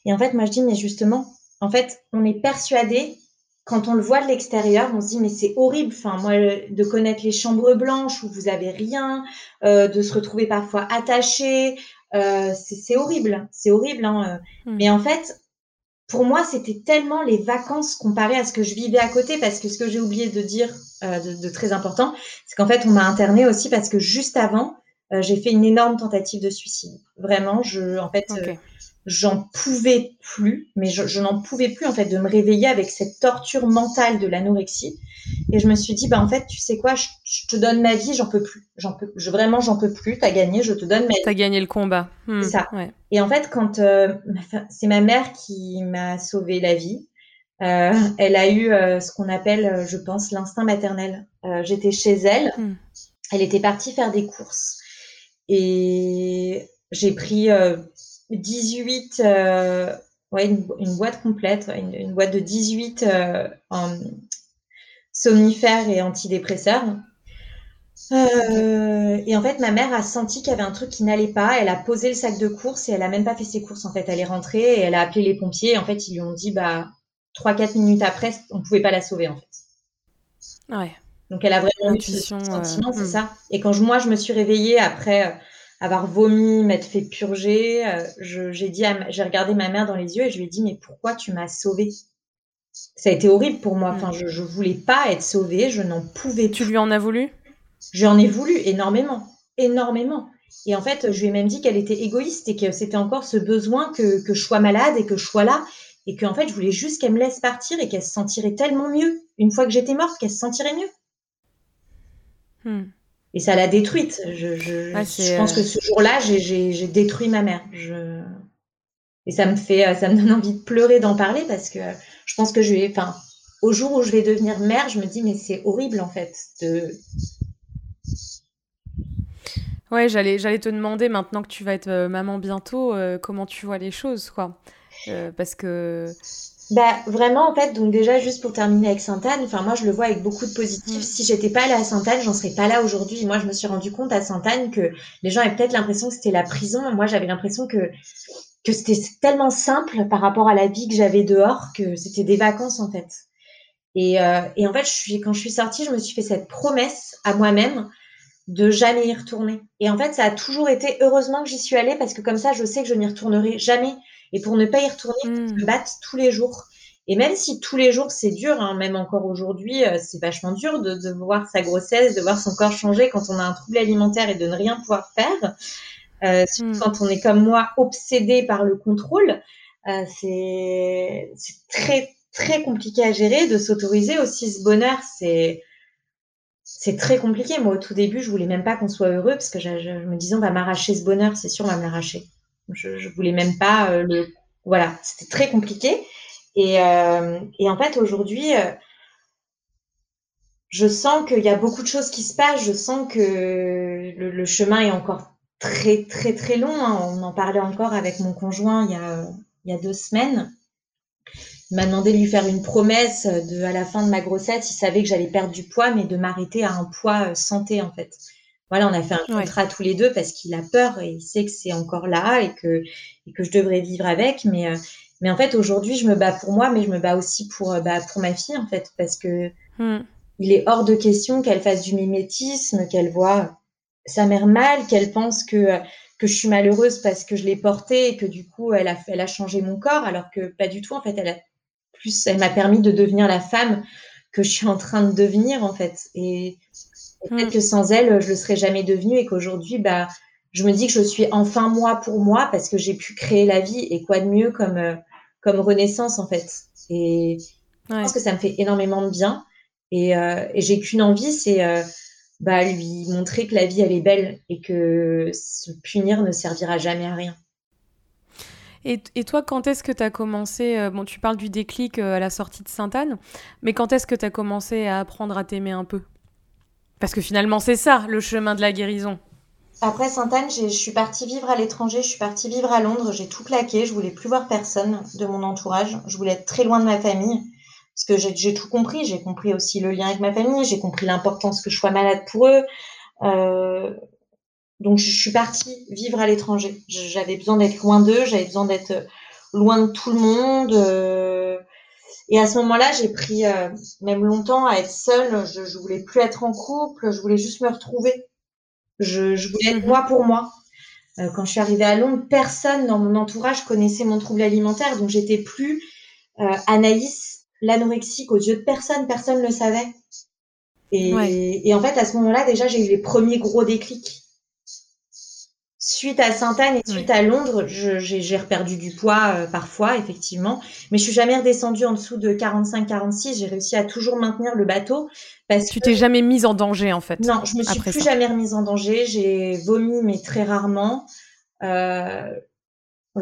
[SPEAKER 2] Et en fait, moi, je dis, mais justement, en fait, on est persuadé, quand on le voit de l'extérieur, on se dit, mais c'est horrible. Enfin, moi, de connaître les chambres blanches où vous avez rien, euh, de se retrouver parfois attaché, euh, c'est horrible. C'est horrible. Hein. Hmm. Mais en fait, pour moi, c'était tellement les vacances comparées à ce que je vivais à côté, parce que ce que j'ai oublié de dire euh, de, très important, c'est qu'en fait, on m'a interné aussi parce que juste avant, euh, j'ai fait une énorme tentative de suicide. Vraiment, je, en fait, euh, j'en pouvais plus, mais je, n'en pouvais plus en fait de me réveiller avec cette torture mentale de l'anorexie. Et je me suis dit, bah en fait, tu sais quoi, je, te donne ma vie, j'en peux plus, j'en peux, je, vraiment, j'en peux plus. T'as gagné, je te donne ma vie.
[SPEAKER 1] T'as gagné le combat.
[SPEAKER 2] Hmm, c'est ça. Et en fait, quand euh, c'est ma mère qui m'a sauvé la vie. Euh, elle a eu euh, ce qu'on appelle, je pense, l'instinct maternel. J'étais chez elle. Hmm. Elle était partie faire des courses. Et j'ai pris 18, euh, ouais, une, boîte complète, une, boîte de 18 euh, en somnifères et antidépresseurs. Euh, et en fait, ma mère a senti qu'il y avait un truc qui n'allait pas. Elle a posé le sac de courses et elle a même pas fait ses courses. En fait, elle est rentrée et elle a appelé les pompiers. Et en fait, ils lui ont dit, bah, 3-4 minutes après, on pouvait pas la sauver, en fait.
[SPEAKER 1] Ouais.
[SPEAKER 2] Donc, elle a vraiment eu ce sentiment, c'est hmm. ça. Et quand moi, je me suis réveillée après avoir vomi, m'être fait purger. Euh, j'ai dit, j'ai regardé ma mère dans les yeux et je lui ai dit, mais pourquoi tu m'as sauvée? Ça a été horrible pour moi. Enfin, je, je voulais pas être sauvée, je n'en pouvais
[SPEAKER 1] Tu lui en as voulu?
[SPEAKER 2] J'en ai voulu énormément, énormément. Et en fait, je lui ai même dit qu'elle était égoïste et que c'était encore ce besoin que, que je sois malade et que je sois là. Et qu'en fait, je voulais juste qu'elle me laisse partir et qu'elle se sentirait tellement mieux une fois que j'étais morte, qu'elle se sentirait mieux. Hmm et ça l'a détruite. Je, je, je pense que ce jour-là, j'ai détruit ma mère. Je... Et ça me fait, ça me donne envie de pleurer d'en parler parce que je pense que je vais, enfin, au jour où je vais devenir mère, je me dis mais c'est horrible en fait de.
[SPEAKER 1] Ouais, j'allais, j'allais te demander maintenant que tu vas être euh, maman bientôt, euh, comment tu vois les choses, quoi. Euh, parce que
[SPEAKER 2] bah vraiment en fait donc déjà juste pour terminer avec Sainte-Anne, enfin moi je le vois avec beaucoup de positif. Mm. Si j'étais pas allée à Sainte-Anne, j'en serais pas là aujourd'hui. Moi je me suis rendu compte à Sainte-Anne que les gens avaient peut-être l'impression que c'était la prison. Moi j'avais l'impression que que c'était tellement simple par rapport à la vie que j'avais dehors que c'était des vacances en fait. Et, euh, et en fait je suis quand je suis sortie, je me suis fait cette promesse à moi-même de jamais y retourner. Et en fait ça a toujours été heureusement que j'y suis allée parce que comme ça je sais que je n'y retournerai jamais et pour ne pas y retourner, je me hmm. batte tous les jours. Et même si tous les jours c'est dur, hein, même encore aujourd'hui, euh, c'est vachement dur de, voir sa grossesse, de voir son corps changer quand on a un trouble alimentaire et de ne rien pouvoir faire. Euh, hmm. quand on est comme moi obsédé par le contrôle, euh, c'est très très compliqué à gérer. De s'autoriser aussi ce bonheur, c'est c'est très compliqué. Moi, au tout début, je voulais même pas qu'on soit heureux parce que je, je me disais on va m'arracher ce bonheur, c'est sûr, on va m'arracher. Je, voulais même pas euh, le. Voilà, c'était très compliqué. Et, euh, en fait, aujourd'hui, euh, je sens qu'il y a beaucoup de choses qui se passent. Je sens que le, chemin est encore très, très, très long. Hein. On en parlait encore avec mon conjoint il y a, il y a deux semaines. Il m'a demandé de lui faire une promesse à la fin de ma grossesse, il savait que j'allais perdre du poids, mais de m'arrêter à un poids santé, en fait voilà, on a fait un contrat tous les deux parce qu'il a peur et il sait que c'est encore là et que, et que je devrais vivre avec. Mais, euh, mais en fait, aujourd'hui, je me bats pour moi, mais je me bats aussi pour, euh, bah, pour ma fille, en fait, parce que hmm. il est hors de question qu'elle fasse du mimétisme, qu'elle voit sa mère mal, qu'elle pense que, que je suis malheureuse parce que je l'ai portée et que du coup, elle a, elle a changé mon corps, alors que pas du tout, en fait, elle a plus, elle m'a permis de devenir la femme que je suis en train de devenir, en fait. Et, Peut-être mm. que sans elle, je ne le serais jamais devenue et qu'aujourd'hui, bah, je me dis que je suis enfin moi pour moi parce que j'ai pu créer la vie et quoi de mieux comme, euh, comme renaissance en fait. Et je pense que ça me fait énormément de bien. Et, euh, et j'ai qu'une envie, c'est euh, bah, lui montrer que la vie elle est belle et que se punir ne servira jamais à rien.
[SPEAKER 1] Et, et toi, quand est-ce que tu as commencé Bon, tu parles du déclic à la sortie de Sainte-Anne, mais quand est-ce que tu as commencé à apprendre à t'aimer un peu? Parce que finalement, c'est ça, le chemin de la guérison.
[SPEAKER 2] Après Sainte-Anne, je suis partie vivre à l'étranger, je suis partie vivre à Londres, j'ai tout plaqué, je voulais plus voir personne de mon entourage, je voulais être très loin de ma famille, parce que j'ai tout compris, j'ai compris aussi le lien avec ma famille, j'ai compris l'importance que je sois malade pour eux. Euh, Donc je suis partie vivre à l'étranger. J'avais besoin d'être loin d'eux, j'avais besoin d'être loin de tout le monde. Euh, et à ce moment-là, j'ai pris euh, même longtemps à être seule. Je, je voulais plus être en couple, je voulais juste me retrouver. Je, je voulais être mhm. moi pour moi. Euh, quand je suis arrivée à Londres, personne dans mon entourage connaissait mon trouble alimentaire, donc j'étais plus Anaïs l'anorexique aux yeux de personne. Personne ne le savait. Et, et en fait, à ce moment-là, déjà, j'ai eu les premiers gros déclics suite à Sainte-Anne et suite à Londres, j'ai reperdu du poids euh, parfois, effectivement, mais je suis jamais redescendue en dessous de 45-46. J'ai réussi à toujours maintenir le bateau.
[SPEAKER 1] Parce tu t'es jamais mise en danger, en fait.
[SPEAKER 2] Non, je me suis plus jamais remise en danger. J'ai vomi, mais très rarement. Euh,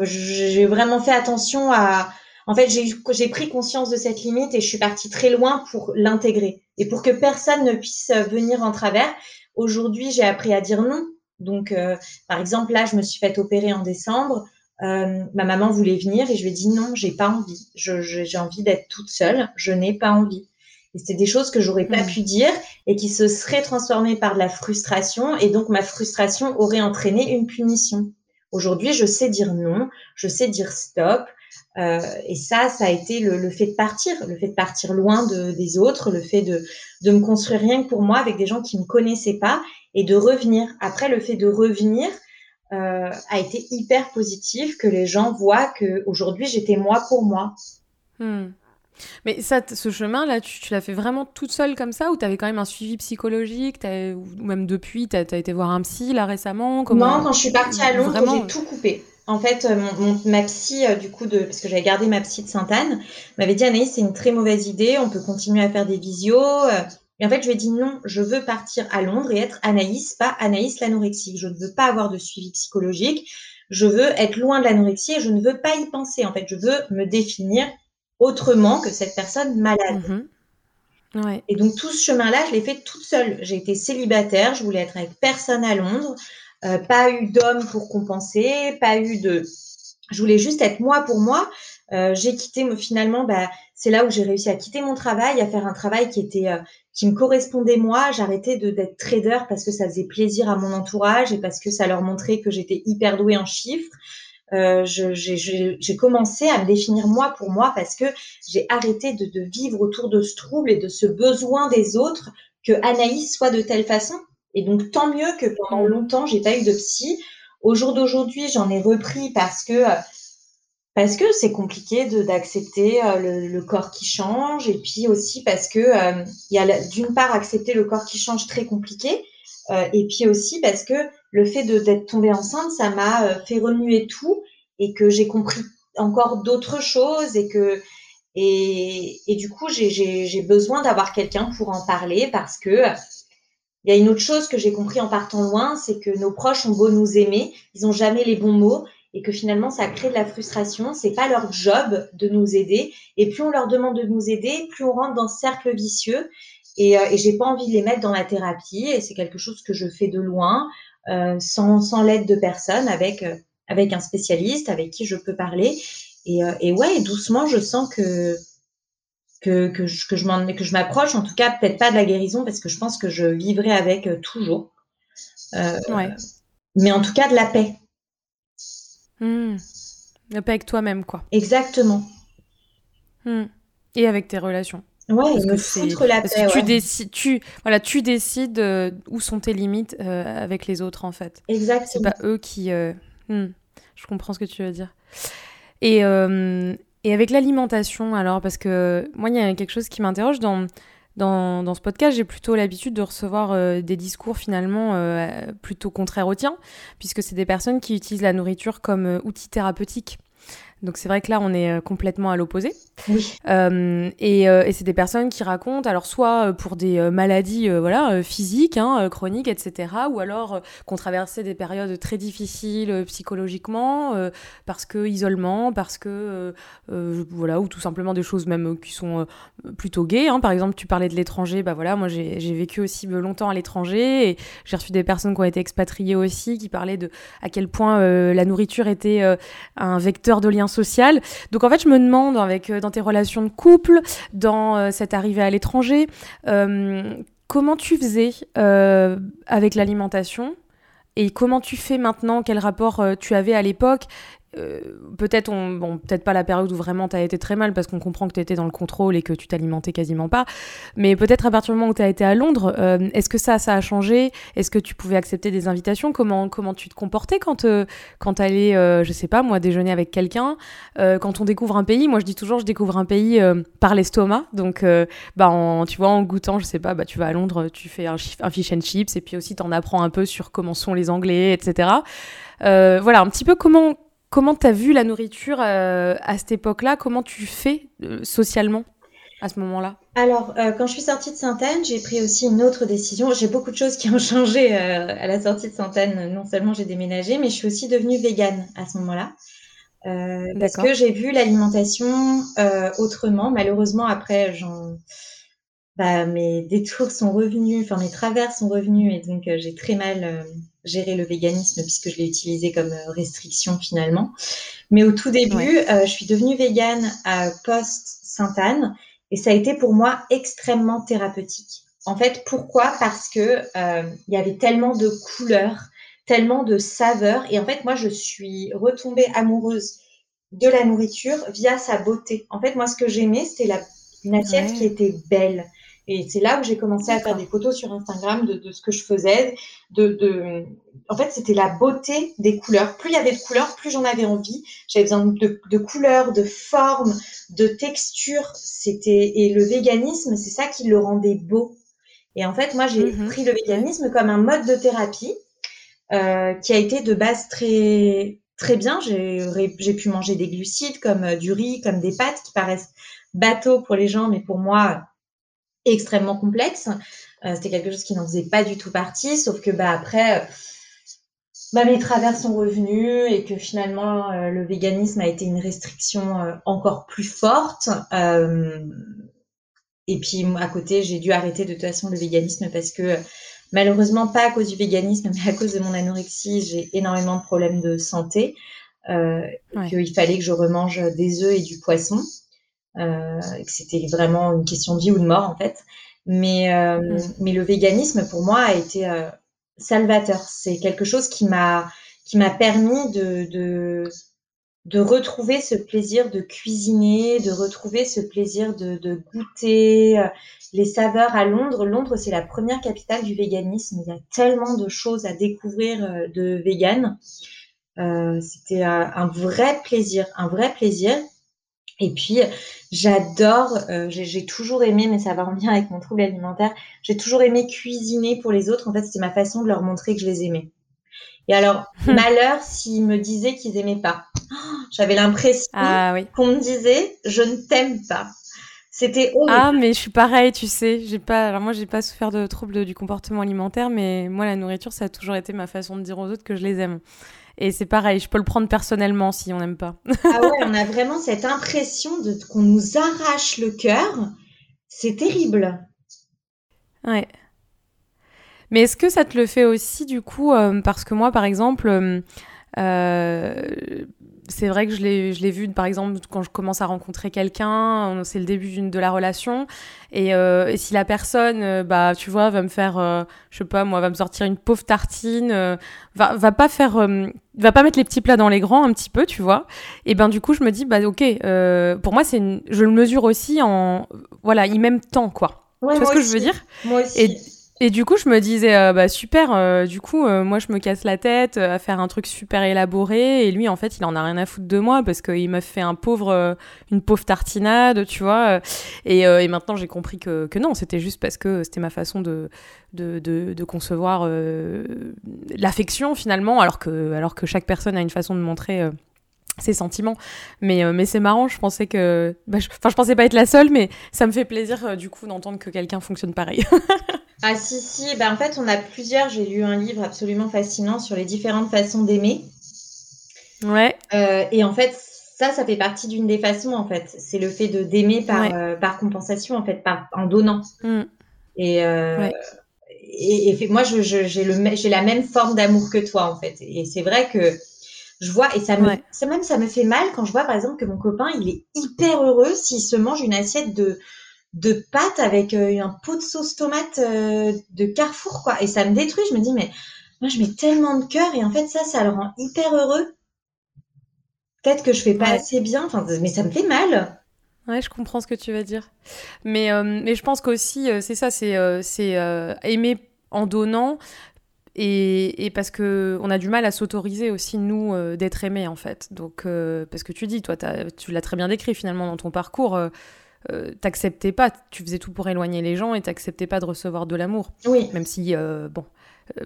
[SPEAKER 2] j'ai vraiment fait attention à. En fait, j'ai pris conscience de cette limite et je suis partie très loin pour l'intégrer et pour que personne ne puisse venir en travers. Aujourd'hui, j'ai appris à dire non donc, euh, par exemple, là, je me suis fait opérer en décembre. Euh, ma maman voulait venir et je lui ai dit non, j'ai pas envie. j'ai envie d'être toute seule. Je n'ai pas envie. Et c'était des choses que j'aurais pas mmh. pu dire et qui se seraient transformées par de la frustration. Et donc, ma frustration aurait entraîné une punition. Aujourd'hui, je sais dire non, je sais dire stop. Euh, et ça, ça a été le, fait de partir, le fait de partir loin de, des autres, le fait de, de me construire rien que pour moi avec des gens qui me connaissaient pas et de revenir. Après, le fait de revenir euh, a été hyper positif, que les gens voient que aujourd'hui j'étais moi pour moi.
[SPEAKER 1] Hmm. Mais ça, ce chemin-là, tu, l'as fait vraiment toute seule comme ça ou tu avais quand même un suivi psychologique? Ou même depuis, tu as, été voir un psy là récemment?
[SPEAKER 2] Comment... Non, quand je suis partie à Londres, j'ai tout coupé. En fait, euh, mon, ma psy, euh, du coup, de, parce que j'avais gardé ma psy de Sainte-Anne, m'avait dit Anaïs, c'est une très mauvaise idée, on peut continuer à faire des visios. Et en fait, je lui ai dit non, je veux partir à Londres et être Anaïs, pas Anaïs l'anorexique. Je ne veux pas avoir de suivi psychologique. Je veux être loin de l'anorexie et je ne veux pas y penser. En fait, je veux me définir autrement que cette personne malade.
[SPEAKER 1] Mhm.
[SPEAKER 2] Et donc, tout ce chemin-là, je l'ai fait toute seule. J'ai été célibataire, je voulais être avec personne à Londres, euh, pas eu d'homme pour compenser, pas eu de. Je voulais juste être moi pour moi. Euh, j'ai quitté finalement, bah, c'est là où j'ai réussi à quitter mon travail, à faire un travail qui était euh, qui me correspondait moi. J'arrêtais de d'être trader parce que ça faisait plaisir à mon entourage et parce que ça leur montrait que j'étais hyper douée en chiffres. Euh, j'ai commencé à me définir moi pour moi parce que j'ai arrêté de, de, vivre autour de ce trouble et de ce besoin des autres que Anaïs soit de telle façon. Et donc tant mieux que pendant longtemps j'ai pas eu de psy. Au jour d'aujourd'hui, j'en ai repris parce que euh, parce que c'est compliqué d'accepter euh, le, le, corps qui change. Et puis aussi parce que euh, il y a d'une part accepter le corps qui change très compliqué. Euh, et puis aussi parce que le fait d'être tombée enceinte ça m'a euh, fait remuer tout et que j'ai compris encore d'autres choses et que et, et du coup j'ai besoin d'avoir quelqu'un pour en parler parce que il y a une autre chose que j'ai compris en partant loin, c'est que nos proches ont beau nous aimer, ils ont jamais les bons mots, et que finalement ça crée de la frustration. C'est pas leur job de nous aider. Et plus on leur demande de nous aider, plus on rentre dans ce cercle vicieux. Et, euh, et j'ai pas envie de les mettre dans la thérapie. Et c'est quelque chose que je fais de loin, euh, sans, sans l'aide de personne, avec euh, avec un spécialiste avec qui je peux parler. Et, euh, et ouais, doucement, je sens que que, que je, que je que m'approche. En tout cas, peut-être pas de la guérison parce que je pense que je vivrai avec toujours.
[SPEAKER 1] ouais.
[SPEAKER 2] Mais en tout cas, de la paix
[SPEAKER 1] Hmm. Pas avec toi-même, quoi.
[SPEAKER 2] Exactement.
[SPEAKER 1] Hmm. Et avec tes relations.
[SPEAKER 2] Ouais, parce me foutre la paix.
[SPEAKER 1] tu, décides, tu, voilà, tu décides euh, où sont tes limites euh, avec les autres, en fait.
[SPEAKER 2] Exactement.
[SPEAKER 1] C'est pas eux qui. Euh, hmm. Je comprends ce que tu veux dire. Et, et avec l'alimentation, alors, parce que moi, il y a quelque chose qui m'interroge dans dans, ce podcast, j'ai plutôt l'habitude de recevoir euh, des discours finalement euh, plutôt contraires au tien, puisque c'est des personnes qui utilisent la nourriture comme euh, outil thérapeutique. Donc c'est vrai que là, on est complètement à l'opposé. Euh, et, euh, et c'est des personnes qui racontent, alors soit euh, pour des maladies voilà, physiques, hein, chroniques, etc., ou alors qu'on traversait des périodes très difficiles psychologiquement, parce que isolement, parce que, voilà, ou tout simplement des choses même qui sont plutôt gays. Hein. Par exemple, tu parlais de l'étranger, bah voilà, moi j'ai vécu aussi longtemps à l'étranger, et j'ai reçu des personnes qui ont été expatriées aussi, qui parlaient de à quel point la nourriture était un vecteur de lien Donc en fait, je me demande, avec dans tes relations de couple, dans euh, cette arrivée à l'étranger. Euh, comment tu faisais euh, avec l'alimentation et comment tu fais maintenant? Quel rapport tu avais à l'époque? Euh, peut-être on bon peut-être pas la période où vraiment tu as été très mal parce qu'on comprend que tu étais dans le contrôle et que tu t'alimentais quasiment pas mais peut-être à partir du moment où tu as été à Londres euh, est-ce que ça ça a changé? Est-ce que tu pouvais accepter des invitations? Comment comment tu te comportais quand euh, quand tu allais je sais pas moi déjeuner avec quelqu'un? Quand on découvre un pays moi je dis toujours je découvre un pays par l'estomac. Donc bah tu vois en goûtant je sais pas bah tu vas à Londres tu fais un, un fish and chips et puis aussi tu en apprends un peu sur comment sont les anglais etc voilà un petit peu comment Comment tu as vu la nourriture euh, à cette époque-là? Comment tu fais euh, socialement à ce moment-là?
[SPEAKER 2] Alors, euh, quand je suis sortie de Sainte-Anne, j'ai pris aussi une autre décision. J'ai beaucoup de choses qui ont changé à la sortie de Sainte-Anne. Non seulement j'ai déménagé, mais je suis aussi devenue végane à ce moment-là. parce que j'ai vu l'alimentation autrement. Malheureusement, après, j'en bah, mes détours sont revenus, enfin mes travers sont revenus et donc j'ai très mal euh, géré le véganisme puisque je l'ai utilisé comme euh, restriction finalement. Mais au tout début, je suis devenue végane à post Sainte-Anne et ça a été pour moi extrêmement thérapeutique. En fait, pourquoi? Parce que il y avait tellement de couleurs, tellement de saveurs et en fait moi je suis retombée amoureuse de la nourriture via sa beauté. En fait, moi ce que j'aimais c'était la une assiette qui était belle, et c'est là où j'ai commencé à faire des photos sur Instagram de, de ce que je faisais. De, de... En fait, c'était la beauté des couleurs. Plus il y avait de couleurs, plus j'en avais envie. J'avais besoin de, de, couleurs, de formes, de textures. C'était et le véganisme, c'est ça qui le rendait beau. Et en fait, moi, j'ai mhm. pris le véganisme comme un mode de thérapie euh, qui a été de base très très bien. J'ai pu manger des glucides comme euh, du riz, comme des pâtes qui paraissent bateaux pour les gens, mais pour moi, extrêmement complexe. Euh, c'était quelque chose qui n'en faisait pas du tout partie, sauf que bah après, bah, mes travers sont revenus et que finalement euh, le véganisme a été une restriction euh, encore plus forte. et puis à côté, j'ai dû arrêter de toute façon le véganisme parce que malheureusement pas à cause du véganisme, mais à cause de mon anorexie, j'ai énormément de problèmes de santé. Euh, qu'il fallait que je remange des œufs et du poisson. Euh, que c'était vraiment une question de vie ou de mort en fait. Mais, euh, mm. mais le véganisme pour moi a été euh, salvateur. C'est quelque chose qui m'a qui m'a permis de, de, de retrouver ce plaisir de cuisiner, de retrouver ce plaisir de, de goûter les saveurs à Londres. Londres, c'est la première capitale du véganisme. Il y a tellement de choses à découvrir de vegan. Euh, C'était un vrai plaisir, un vrai plaisir. Et puis, j'adore, euh, j'ai toujours aimé, mais ça va en lien avec mon trouble alimentaire, j'ai toujours aimé cuisiner pour les autres. En fait, c'était ma façon de leur montrer que je les aimais. Et alors, malheur s'ils me disaient qu'ils aimaient pas. J'avais l'impression ah qu'on me disait, je ne t'aime pas. C'était horrible.
[SPEAKER 1] Ah, mais je suis pareil, tu sais. J'ai pas, alors moi, j'ai pas souffert de troubles du comportement alimentaire, mais moi, la nourriture, ça a toujours été ma façon de dire aux autres que je les aime. Et c'est pareil, je peux le prendre personnellement si on n'aime pas.
[SPEAKER 2] ah ouais, on a vraiment cette impression de qu'on nous arrache le cœur. C'est terrible.
[SPEAKER 1] Ouais. Mais est-ce que ça te le fait aussi du coup euh, Parce que moi, par exemple, euh, euh c'est vrai que je l'ai vu, par exemple, quand je commence à rencontrer quelqu'un, c'est le début de la relation, et, euh, et, si la personne, euh, bah, tu vois, va me faire, euh, je sais pas, moi, va me sortir une pauvre tartine, euh, va, va pas faire, va pas mettre les petits plats dans les grands un petit peu, tu vois, et ben du coup, je me dis, bah, ok, pour moi, c'est, je le mesure aussi en, voilà, il m'aime tant, quoi. tu vois ce que je veux dire?
[SPEAKER 2] Moi aussi.
[SPEAKER 1] Et du coup, je me disais, euh, bah super, euh, du coup, euh, moi, je me casse la tête à faire un truc super élaboré, et lui, en fait, il en a rien à foutre de moi parce qu'il m'a fait un pauvre, une pauvre tartinade, tu vois. Et, et maintenant, j'ai compris que, non, c'était juste parce que c'était ma façon de, de, de, de concevoir l'affection finalement, alors que, alors que chaque personne a une façon de montrer ses sentiments. Mais, mais c'est marrant, je pensais que. Bah, enfin, je, pensais pas être la seule, mais ça me fait plaisir du coup d'entendre que quelqu'un fonctionne pareil.
[SPEAKER 2] Ah si, si, bah, en fait on a plusieurs, j'ai lu un livre absolument fascinant sur les différentes façons d'aimer.
[SPEAKER 1] Ouais.
[SPEAKER 2] Euh, et en fait, ça, ça fait partie d'une des façons en fait. C'est le fait de d'aimer par, euh, par compensation en fait, par, en donnant. Mm. Et, euh, et, moi, j'ai je, la même forme d'amour que toi en fait. Et c'est vrai que je vois, et ça me, ça même ça me fait mal quand je vois par exemple que mon copain, il est hyper heureux s'il se mange une assiette de de pâtes avec euh, un pot de sauce tomate euh, de Carrefour, quoi. Et ça me détruit. Je me dis, mais moi, je mets tellement de cœur et en fait, ça, ça le rend hyper heureux. Peut-être que je fais pas assez bien, mais ça me fait mal.
[SPEAKER 1] Ouais, je comprends ce que tu veux dire. Mais, euh, mais je pense qu'aussi, c'est ça, c'est euh, c'est aimer en donnant et, et parce que on a du mal à s'autoriser aussi, nous, d'être aimé, en fait. Donc, parce que tu dis, toi, tu l'as très bien décrit finalement dans ton parcours. T'acceptais pas, tu faisais tout pour éloigner les gens et t'acceptais pas de recevoir de l'amour.
[SPEAKER 2] Oui.
[SPEAKER 1] Même si, bon,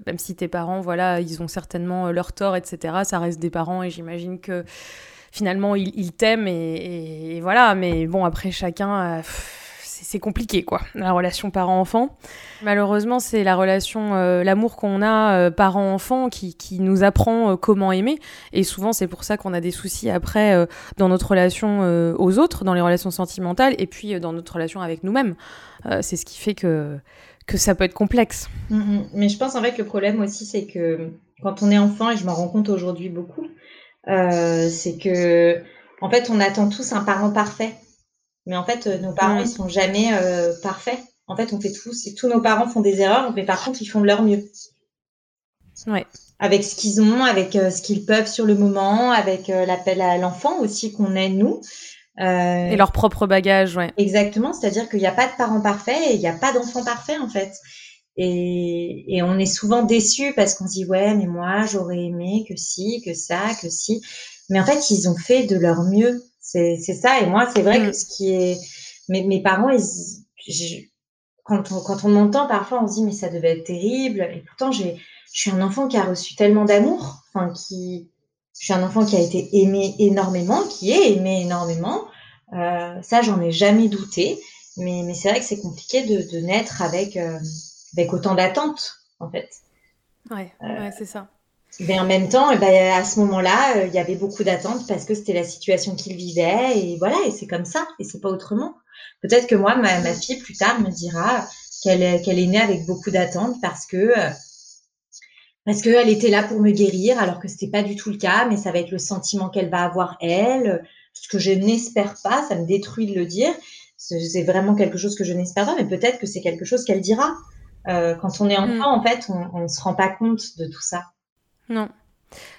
[SPEAKER 1] même si tes parents, voilà, ils ont certainement leur tort, etc., ça reste des parents et j'imagine que finalement ils, t'aiment et, voilà. Mais bon, après chacun, euh, c'est compliqué quoi, la relation parent-enfant. Malheureusement, c'est la relation, euh, l'amour qu'on a euh, parent-enfant qui, nous apprend comment aimer. Et souvent, c'est pour ça qu'on a des soucis après dans notre relation aux autres, dans les relations sentimentales, et puis dans notre relation avec nous-mêmes. c'est ce qui fait que que ça peut être complexe.
[SPEAKER 2] Mm, mm. Mais je pense en fait que le problème aussi, c'est que quand on est enfant, et je m'en rends compte aujourd'hui beaucoup, euh, c'est que en fait, on attend tous un parent parfait. Mais en fait, nos parents, ils sont jamais euh, parfaits. En fait, on fait tous, tous nos parents font des erreurs, mais par contre, ils font de leur mieux.
[SPEAKER 1] Ouais.
[SPEAKER 2] Avec ce qu'ils ont, avec euh, ce qu'ils peuvent sur le moment, avec l'appel à l'enfant aussi qu'on est nous.
[SPEAKER 1] et leur propre bagage, ouais.
[SPEAKER 2] Exactement, c'est-à-dire qu'il n'y a pas de parents parfaits et il n'y a pas d'enfants parfaits en fait. Et, et, on est souvent déçu parce qu'on se dit ouais mais moi j'aurais aimé que si que ça que si mais en fait ils ont fait de leur mieux c'est ça et moi c'est vrai que mm. ce qui est mes, mes parents ils, quand on, quand on m'entend parfois on se dit mais ça devait être terrible et pourtant j'ai je suis un enfant qui a reçu tellement d'amour enfin qui je suis un enfant qui a été aimé énormément qui est aimé énormément euh, ça j'en ai jamais douté mais, mais c'est vrai que c'est compliqué de, de naître avec euh, avec autant d'attentes, en fait.
[SPEAKER 1] Ouais, ouais c'est ça.
[SPEAKER 2] Mais en même temps, eh ben, à ce moment-là, euh, il y avait beaucoup d'attentes parce que c'était la situation qu'il vivait et voilà, et c'est comme ça, et c'est pas autrement. Peut-être que moi, ma, ma, fille plus tard me dira qu'elle qu'elle est née avec beaucoup d'attentes parce que euh, parce qu'elle était là pour me guérir, alors que c'était pas du tout le cas, mais ça va être le sentiment qu'elle va avoir elle, ce que je n'espère pas, ça me détruit de le dire. C'est vraiment quelque chose que je n'espère pas, mais peut-être que c'est quelque chose qu'elle dira. Euh, quand on est mm. enfant, en fait, on ne se rend pas compte de tout ça.
[SPEAKER 1] Non.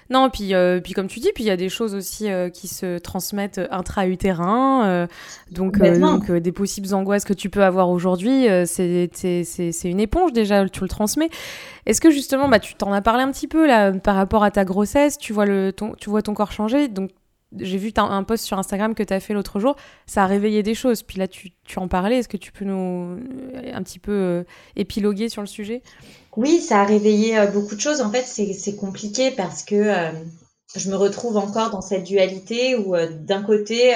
[SPEAKER 1] Non, puis, euh, puis comme tu dis, puis il y a des choses aussi euh, qui se transmettent intra-utérin. donc, donc des possibles angoisses que tu peux avoir aujourd'hui, c'est une éponge déjà, tu le transmets. Est-ce que justement, bah, tu t'en as parlé un petit peu là, par rapport à ta grossesse, tu vois, le, ton, tu vois ton corps changer. Donc, j'ai vu un post sur Instagram que tu as fait l'autre jour, ça a réveillé des choses. Puis là, tu, tu en parlais, est-ce que tu peux nous euh, un petit peu euh, épiloguer sur le sujet?
[SPEAKER 2] Oui, ça a réveillé euh, beaucoup de choses. En fait, c'est compliqué parce que je me retrouve encore dans cette dualité où d'un côté,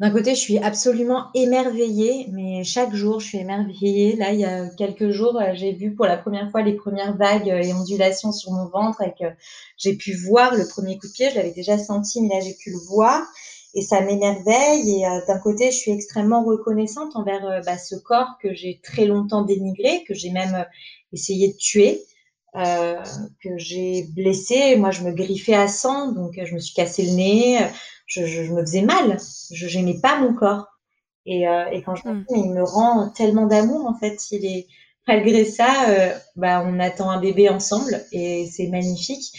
[SPEAKER 2] d'un côté, je suis absolument émerveillée, mais chaque jour, je suis émerveillée. Là, il y a quelques jours, euh, j'ai vu pour la première fois les premières vagues euh, et ondulations sur mon ventre et que j'ai pu voir le premier coup de pied. Je l'avais déjà senti, mais là, j'ai pu le voir et ça m'émerveille. Et euh, d'un côté, je suis extrêmement reconnaissante envers bah, ce corps que j'ai très longtemps dénigré, que j'ai même essayé de tuer. que j'ai blessé. Moi, je me griffais à sang, donc je me suis cassé le nez je, me faisais mal. Je n'aimais pas mon corps. Et, euh, et quand je me mm. dis, il me rend tellement d'amour, en fait. Il est, malgré ça, euh, bah, on attend un bébé ensemble et c'est magnifique.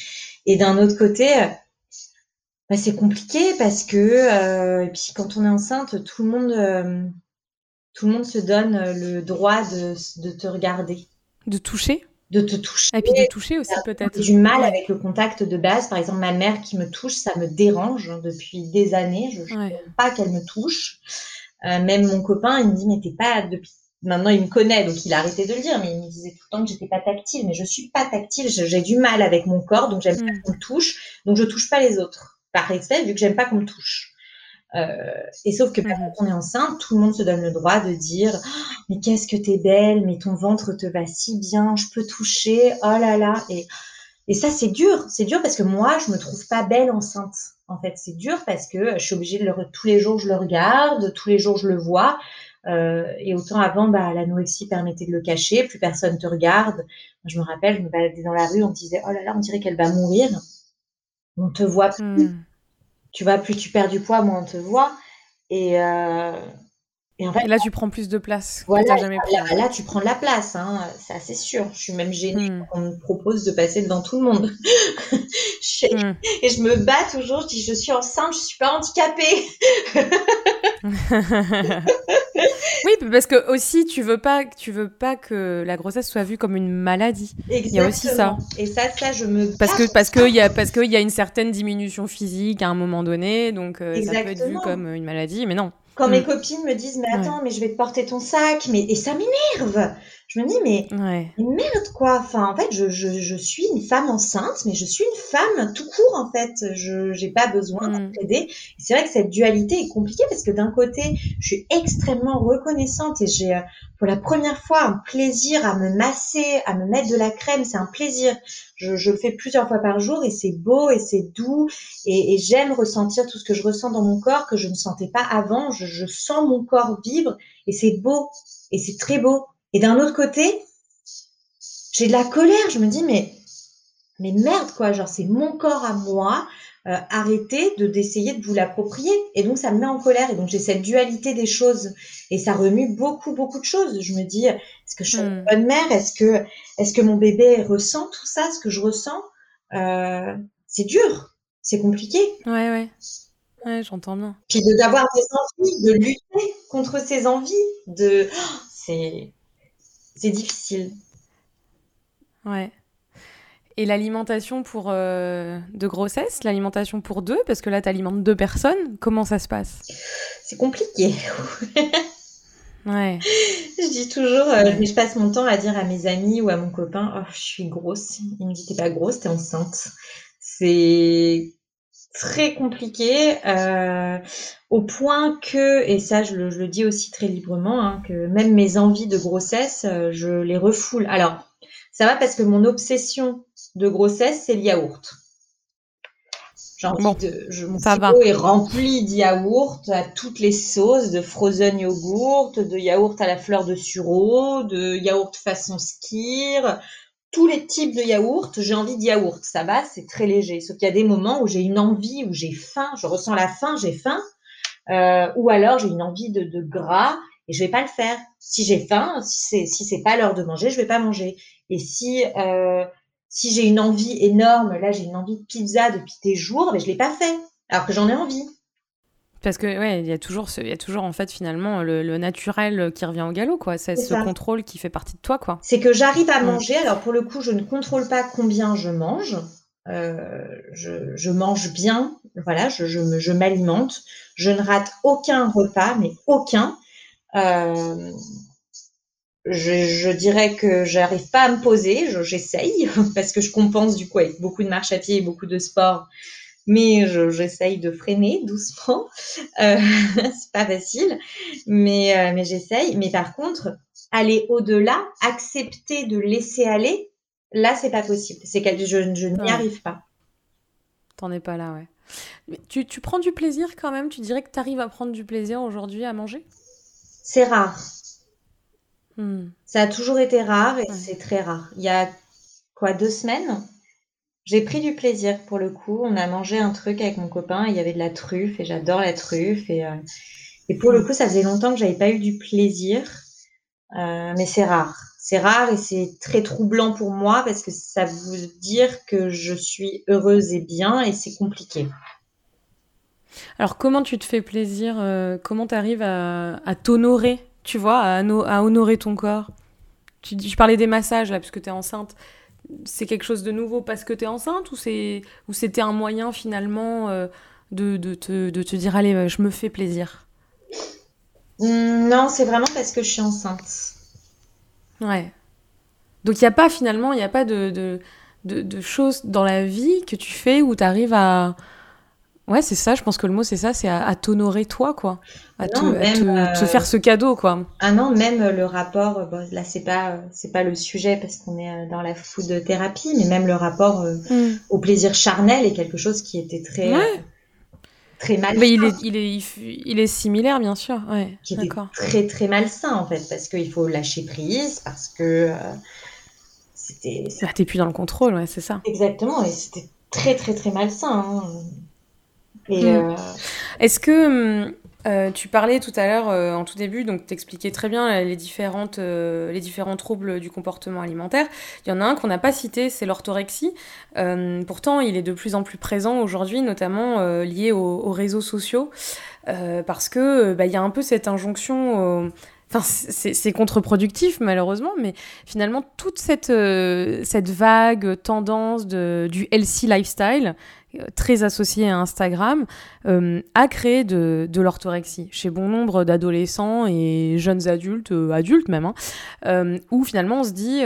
[SPEAKER 2] Et d'un autre côté, euh, bah, c'est compliqué parce que, et puis quand on est enceinte, tout le monde, tout le monde se donne le droit de, de te regarder.
[SPEAKER 1] De toucher?
[SPEAKER 2] De te toucher.
[SPEAKER 1] Et puis de toucher aussi peut-être.
[SPEAKER 2] J'ai du mal avec le contact de base. Par exemple, ma mère qui me touche, ça me dérange depuis des années. Je ne veux pas qu'elle me touche. Euh, même mon copain, il me dit, mais t'es pas depuis. Maintenant, il me connaît, donc il a arrêté de le dire, mais il me disait tout le temps que j'étais pas tactile. Mais je suis pas tactile. J'ai du mal avec mon corps, donc j'aime pas mm. qu'on me touche. Donc je touche pas les autres. Par respect, vu que j'aime pas qu'on me touche. Euh, et sauf que quand on est enceinte, tout le monde se donne le droit de dire oh, mais qu'est-ce que t'es belle, mais ton ventre te va si bien, je peux toucher, oh là là. Et, et ça c'est dur, c'est dur parce que moi je me trouve pas belle enceinte. En fait, c'est dur parce que je suis obligée de le tous les jours je le regarde, tous les jours je le vois. Euh, et autant avant, bah, l'anorexie permettait de le cacher, plus personne te regarde. Je me rappelle, je me baladais dans la rue, on me disait oh là là, on dirait qu'elle va mourir. On te voit plus. Hmm tu vois, plus tu perds du poids, moins on te voit. Et, euh,
[SPEAKER 1] Et, en fait, là, tu prends plus de place.
[SPEAKER 2] Voilà, jamais là, là, tu prends de la place, hein, c'est assez sûr. Je suis même gênée quand on me propose de passer devant tout le monde. Mmh. Et je me bats toujours, je dis je suis enceinte, je suis pas handicapée.
[SPEAKER 1] oui, parce que aussi tu veux pas, tu veux pas que la grossesse soit vue comme une maladie.
[SPEAKER 2] Exactement. Il y a aussi ça. Et ça, ça, je me
[SPEAKER 1] parce que parce que il y a parce qu'il y a une certaine diminution physique à un moment donné, donc euh, ça peut être vu comme une maladie, mais non.
[SPEAKER 2] Quand mes mm. copines me disent, mais attends, mais je vais te porter ton sac, mais et ça m'énerve. Je me dis, mais, merde quoi. Enfin, en fait, je, je, je, suis une femme enceinte, mais je suis une femme tout court en fait. Je n'ai pas besoin mm. d'aider. C'est vrai que cette dualité est compliquée parce que d'un côté, je suis extrêmement reconnaissante et j'ai euh, pour la première fois un plaisir à me masser, à me mettre de la crème. C'est un plaisir. Je, je, le fais plusieurs fois par jour et c'est beau et c'est doux et, et j'aime ressentir tout ce que je ressens dans mon corps que je ne sentais pas avant. Je, je sens mon corps vivre et c'est beau et c'est très beau. Et d'un autre côté, j'ai de la colère. Je me dis mais mais merde quoi, genre c'est mon corps à moi. Euh, arrêtez de d'essayer de vous l'approprier. Et donc, ça me met en colère. Et donc, j'ai cette dualité des choses. Et ça remue beaucoup, beaucoup de choses. Je me dis, est-ce que je suis une hmm. bonne mère? Est-ce que, est-ce que mon bébé ressent tout ça Ce que je ressens? Euh, C'est dur. C'est compliqué.
[SPEAKER 1] Ouais, ouais. Ouais, j'entends bien.
[SPEAKER 2] Puis d'avoir des envies, de lutter contre ces envies, de... Oh, c'est... C'est difficile.
[SPEAKER 1] Ouais. Et l'alimentation pour euh, de grossesse, l'alimentation pour deux, parce que là, tu alimentes deux personnes, comment ça se passe?
[SPEAKER 2] C'est compliqué.
[SPEAKER 1] ouais.
[SPEAKER 2] Je dis toujours, euh, je passe mon temps à dire à mes amis ou à mon copain, oh, je suis grosse. Il me dit, t'es pas grosse, t'es enceinte. C'est très compliqué euh, au point que, et ça je le, dis aussi très librement, hein, que même mes envies de grossesse, je les refoule. Alors, ça va parce que mon obsession de grossesse, c'est le yaourt. De, je, mon frigo est rempli de yaourt à toutes les sauces, de frozen yogourt, de yaourt à la fleur de sureau, de yaourt façon skir, tous les types de yaourt, j'ai envie de yaourt. Ça va, c'est très léger. Sauf qu'il y a des moments où j'ai une envie, où j'ai faim, je ressens la faim, j'ai faim, euh, ou alors j'ai une envie de, de, gras et je vais pas le faire. Si j'ai faim, si c'est si c'est pas l'heure de manger, je vais pas manger. Et si euh, si j'ai une envie énorme, là j'ai une envie de pizza depuis des jours, mais je l'ai pas fait, alors que j'en ai envie.
[SPEAKER 1] Parce que ouais, il y a toujours, il y a toujours en fait finalement le, naturel qui revient au galop, quoi. C'est ce contrôle qui fait partie de toi, quoi.
[SPEAKER 2] C'est que j'arrive à mm. manger. Alors pour le coup, je ne contrôle pas combien je mange. Euh, je, je, mange bien, voilà, je, je, je m'alimente. Je ne rate aucun repas, mais aucun. Euh, je, je, dirais que j'arrive pas à me poser, j'essaye parce que je compense du coup avec beaucoup de marche à pied et beaucoup de sport, mais j'essaye de freiner doucement. Euh, c'est pas facile, mais euh, mais j'essaye. Mais par contre, aller au-delà, accepter de laisser aller, là c'est pas possible. C'est que je, je n'y arrive pas.
[SPEAKER 1] T'en es pas là, ouais. Mais tu, tu prends du plaisir quand même? Tu dirais que tu arrives à prendre du plaisir aujourd'hui à manger?
[SPEAKER 2] C'est rare Hmm. Ça a toujours été rare et c'est très rare. Il y a quoi, deux semaines, j'ai pris du plaisir pour le coup. On a mangé un truc avec mon copain, il y avait de la truffe et j'adore la truffe. Et, euh, pour le coup, ça faisait longtemps que j'avais pas eu du plaisir, euh, mais c'est rare. C'est rare et c'est très troublant pour moi parce que ça veut dire que je suis heureuse et bien et c'est compliqué.
[SPEAKER 1] Alors comment tu te fais plaisir euh, Comment tu arrives à, t'honorer tu vois, à, honorer ton corps? Tu, je parlais des massages là, parce que tu es enceinte. C'est quelque chose de nouveau parce que tu es enceinte ou c'est ou c'était un moyen finalement euh, de, de, te, de, te, dire allez, je me fais plaisir?
[SPEAKER 2] Non, c'est vraiment parce que je suis enceinte.
[SPEAKER 1] Ouais. Donc il n'y a pas finalement, il n'y a pas de, de, de, choses dans la vie que tu fais où tu arrives à, Ouais, c'est ça, je pense que le mot c'est ça, c'est à, t'honorer toi, quoi. À, te, euh, faire ce cadeau, quoi.
[SPEAKER 2] Ah non, même le rapport, euh, bon, là c'est pas, c'est pas le sujet parce qu'on est euh, dans la food thérapie, mais même le rapport hmm. au plaisir charnel est quelque chose qui était très. Très malsain.
[SPEAKER 1] Mais il est, il est, il est similaire, bien sûr. Ouais,
[SPEAKER 2] qui était très très malsain en fait, parce qu'il faut lâcher prise, parce que c'était.
[SPEAKER 1] Ah, t'es plus dans le contrôle, ouais, c'est ça.
[SPEAKER 2] Exactement, et c'était très très très malsain. Hein.
[SPEAKER 1] Mm. Euh, est-ce que, hum, Euh, tu parlais tout à l'heure, euh, en tout début, donc tu expliquais très bien les, différentes, les différents troubles du comportement alimentaire. Il y en a un qu'on n'a pas cité, c'est l'orthorexie. pourtant, il est de plus en plus présent aujourd'hui, notamment lié aux, réseaux sociaux, parce que bah, il y a un peu cette injonction Enfin, c'est contre-productif malheureusement, mais finalement toute cette, cette vague tendance de, du healthy lifestyle, très associée à Instagram, euh, a créé de, l'orthorexie chez bon nombre d'adolescents et jeunes adultes, adultes même, hein, où finalement on se dit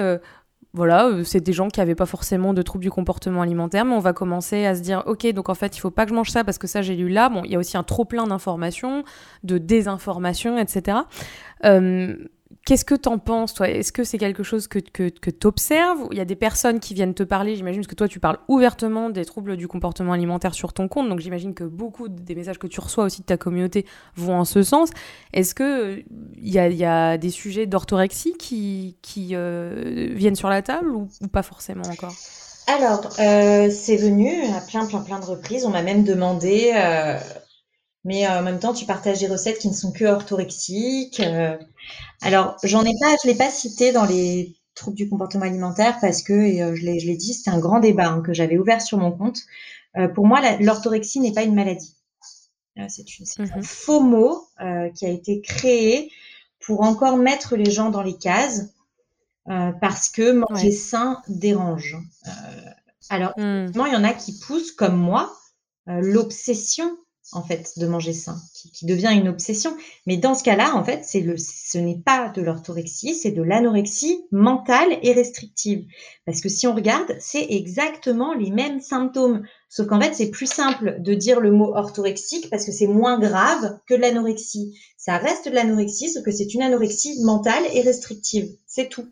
[SPEAKER 1] voilà, euh, c'est des gens qui n'avaient pas forcément de troubles du comportement alimentaire, mais on va commencer à se dire, ok, donc en fait, il faut pas que je mange ça parce que ça, j'ai lu là. Bon, il y a aussi un trop plein d'informations, de désinformation, etc. Euh, Qu'est-ce que t'en penses, toi? Est-ce que c'est quelque chose que, que, que t'observes? Il y a des personnes qui viennent te parler, j'imagine que toi, tu parles ouvertement des troubles du comportement alimentaire sur ton compte, donc j'imagine que beaucoup des messages que tu reçois aussi de ta communauté vont en ce sens. Est-ce que il y a, y a, des sujets d'orthorexie qui, qui euh, viennent sur la table ou, pas forcément encore?
[SPEAKER 2] Alors, euh, c'est venu à plein, plein, plein de reprises. On m'a même demandé, euh, mais en même temps, tu partages des recettes qui ne sont que orthorexiques. Alors, j'en ai pas, je l'ai pas cité dans les troubles du comportement alimentaire parce que, et euh, je l'ai dit, c'était un grand débat hein, que j'avais ouvert sur mon compte. Euh, pour moi, l'orthorexie n'est pas une maladie. Euh, c'est un mmh faux mot qui a été créé pour encore mettre les gens dans les cases parce que manger sain dérange. alors, mmh. il y en a qui poussent, comme moi, l'obsession en fait de manger sain, qui, devient une obsession. Mais dans ce cas-là, en fait, c'est le, ce n'est pas de l'orthorexie, c'est de l'anorexie mentale et restrictive. Parce que si on regarde, c'est exactement les mêmes symptômes. Sauf qu'en fait, c'est plus simple de dire le mot orthorexique parce que c'est moins grave que de l'anorexie. Ça reste de l'anorexie, sauf que c'est une anorexie mentale et restrictive. C'est tout.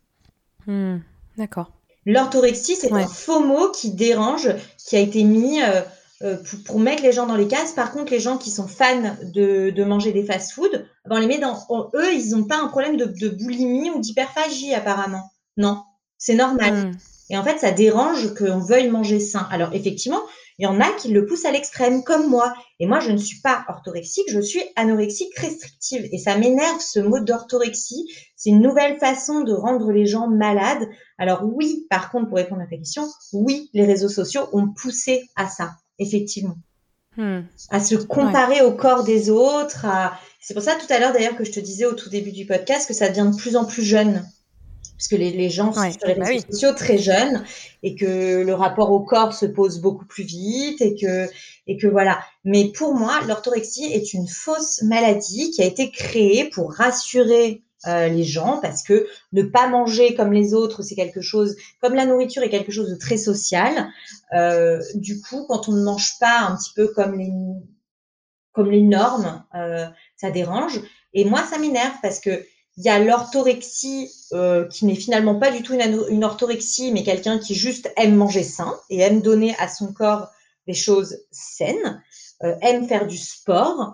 [SPEAKER 1] Hmm, d'accord.
[SPEAKER 2] L'orthorexie, c'est un faux mot qui dérange, qui a été mis euh, euh, pour, mettre les gens dans les cases. Par contre, les gens qui sont fans de, de manger des fast-food, ben, on les met dans. eux, ils n'ont pas un problème de, de boulimie ou d'hyperphagie, apparemment. Non, c'est normal. Hmm. Et en fait, ça dérange qu'on veuille manger sain. Alors, effectivement, il y en a qui le poussent à l'extrême, comme moi. Et moi, je ne suis pas orthorexique, je suis anorexique restrictive. Et ça m'énerve ce mot d'orthorexie. C'est une nouvelle façon de rendre les gens malades. Alors oui, par contre, pour répondre à ta question, oui, les réseaux sociaux ont poussé à ça effectivement. Hmm. À se comparer au corps des autres. C'est pour ça tout à l'heure d'ailleurs que je te disais au tout début du podcast que ça devient de plus en plus jeune. Parce que les, gens sont sur les bah réseaux sociaux très jeunes et que le rapport au corps se pose beaucoup plus vite et que, et que voilà. Mais pour moi, l'orthorexie est une fausse maladie qui a été créée pour rassurer euh, les gens parce que ne pas manger comme les autres, c'est quelque chose, comme la nourriture est quelque chose de très social. Euh, du coup, quand on ne mange pas un petit peu comme les, comme les normes, euh, ça dérange. Et moi, ça m'énerve parce que il y a l'orthorexie qui n'est finalement pas du tout une, une orthorexie, mais quelqu'un qui juste aime manger sain et aime donner à son corps des choses saines, aime faire du sport.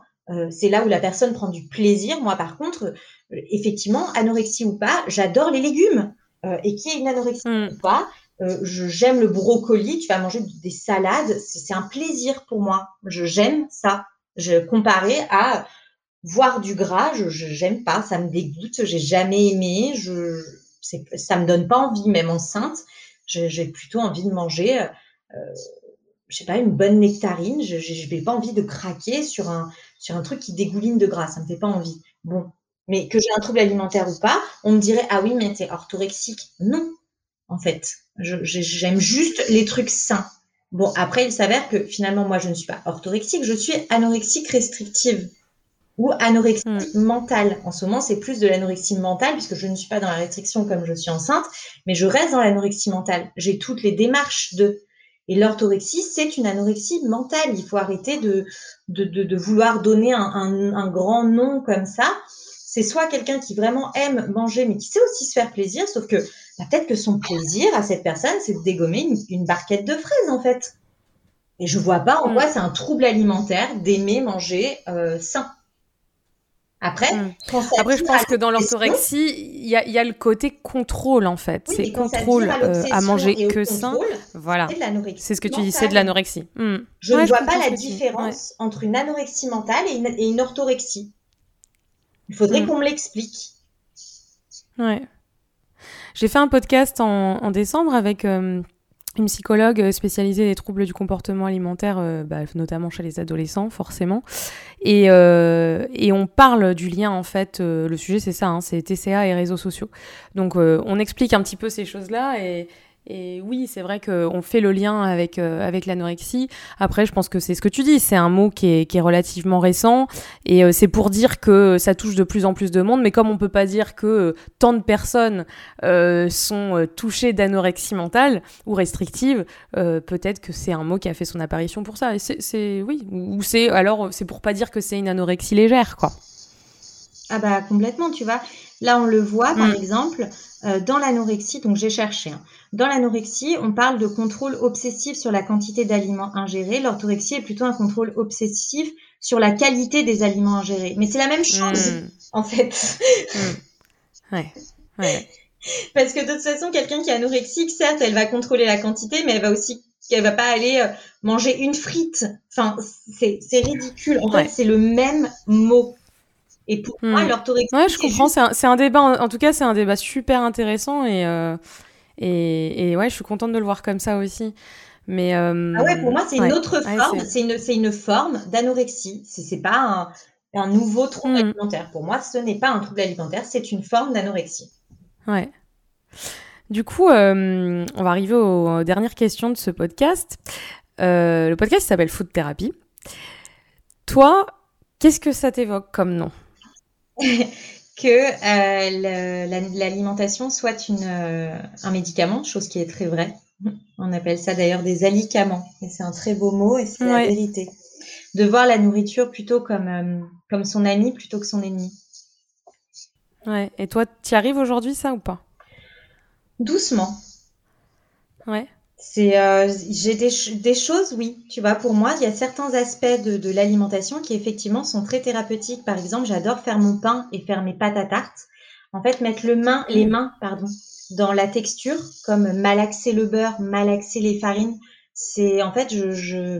[SPEAKER 2] c'est là où la personne prend du plaisir. Moi, par contre, effectivement, anorexie ou pas, j'adore les légumes. Euh, et qui est une anorexie hmm. ou pas, euh, j'aime le brocoli, tu vas manger des salades, c'est un plaisir pour moi. Je j'aime ça. Je comparé à voir du gras, je j'aime pas, ça me dégoûte, j'ai jamais aimé, je ça me donne pas envie, même enceinte, j'ai plutôt envie de manger, euh, je sais pas, une bonne nectarine. Je n'ai pas envie de craquer sur un sur un truc qui dégouline de gras, ça me fait pas envie. Bon, mais que j'ai un trouble alimentaire ou pas, on me dirait ah oui mais t'es orthorexique. Non, en fait, j'aime juste les trucs sains. Bon après il s'avère que finalement moi je ne suis pas orthorexique, je suis anorexique restrictive ou anorexie hmm. mentale. En ce moment c'est plus de l'anorexie mentale puisque je ne suis pas dans la restriction comme je suis enceinte, mais je reste dans l'anorexie mentale. J'ai toutes les démarches de et l'orthorexie, c'est une anorexie mentale. Il faut arrêter de, de, de, vouloir donner un, un, un, grand nom comme ça c'est soit quelqu'un qui vraiment aime manger, mais qui sait aussi se faire plaisir, sauf que bah, peut-être que son plaisir à cette personne, c'est de dégommer une, barquette de fraises, en fait. Et je vois pas en mm. quoi c'est un trouble alimentaire d'aimer manger euh, sain. Après,
[SPEAKER 1] mm. Après, je pense que dans l'orthorexie, il y, y, a le côté contrôle en fait. c'est contrôle euh, à, manger que sain. Voilà. C'est ce que tu dis, c'est de l'anorexie.
[SPEAKER 2] Mm. Je ne vois pas la différence entre une anorexie mentale et une, et une orthorexie. Il faudrait mm. qu'on me l'explique.
[SPEAKER 1] Ouais. J'ai fait un podcast en, en décembre avec euh, une psychologue spécialisée des troubles du comportement alimentaire, euh, bah, notamment chez les adolescents, forcément. Et, euh, et, on parle du lien, en fait, le sujet c'est ça, hein, c'est TCA et réseaux sociaux. Donc on explique un petit peu ces choses-là et, et oui, c'est vrai qu'on fait le lien avec, euh, avec l'anorexie. Après, je pense que c'est ce que tu dis, c'est un mot qui est, qui est relativement récent. Et euh, c'est pour dire que ça touche de plus en plus de monde. Mais comme on peut pas dire que euh, tant de personnes sont touchées d'anorexie mentale ou restrictive, peut-être que c'est un mot qui a fait son apparition pour ça. Et c'est, oui, ou c'est alors c'est pour pas dire que c'est une anorexie légère, quoi.
[SPEAKER 2] Ah bah complètement, tu vois. Là, on le voit, par mm. exemple, euh, dans l'anorexie, donc j'ai cherché. Hein. Dans l'anorexie, on parle de contrôle obsessif sur la quantité d'aliments ingérés. L'orthorexie est plutôt un contrôle obsessif sur la qualité des aliments ingérés. Mais c'est la même chose, mm. en fait.
[SPEAKER 1] Mm. Ouais. ouais.
[SPEAKER 2] Parce que de toute façon, quelqu'un qui est anorexique, certes, elle va contrôler la quantité, mais elle va aussi, elle va pas aller euh, manger une frite. Enfin, c'est ridicule. En fait, c'est le même mot. Et pour moi, hmm. l'orthorexie.
[SPEAKER 1] Ouais, je comprends. C'est un, débat, en, tout cas, c'est un débat super intéressant et, euh, et, et, ouais, je suis contente de le voir comme ça aussi. Mais euh,
[SPEAKER 2] ah ouais, pour moi, c'est une autre forme. c'est une, une, forme d'anorexie. C'est pas un, un, nouveau trouble hmm. alimentaire. Pour moi, ce n'est pas un trouble alimentaire, c'est une forme d'anorexie.
[SPEAKER 1] Ouais. Du coup, euh, on va arriver aux dernières questions de ce podcast. le podcast s'appelle Food Therapy. Toi, qu'est-ce que ça t'évoque comme nom?
[SPEAKER 2] que euh, l'alimentation soit une, euh, un médicament, chose qui est très vraie. On appelle ça d'ailleurs des alicaments. Et c'est un très beau mot et c'est la vérité. De voir la nourriture plutôt comme, euh, comme son ami plutôt que son ennemi.
[SPEAKER 1] Ouais. Et toi, tu y arrives aujourd'hui, ça ou pas?
[SPEAKER 2] Doucement.
[SPEAKER 1] Ouais.
[SPEAKER 2] C'est, euh, j'ai des, des, choses, oui. Tu vois, pour moi, il y a certains aspects de, de l'alimentation qui effectivement sont très thérapeutiques. Par exemple, j'adore faire mon pain et faire mes pâtes à tarte. En fait, mettre le main, les mains, pardon, dans la texture, comme malaxer le beurre, malaxer les farines. C'est, en fait, je, je,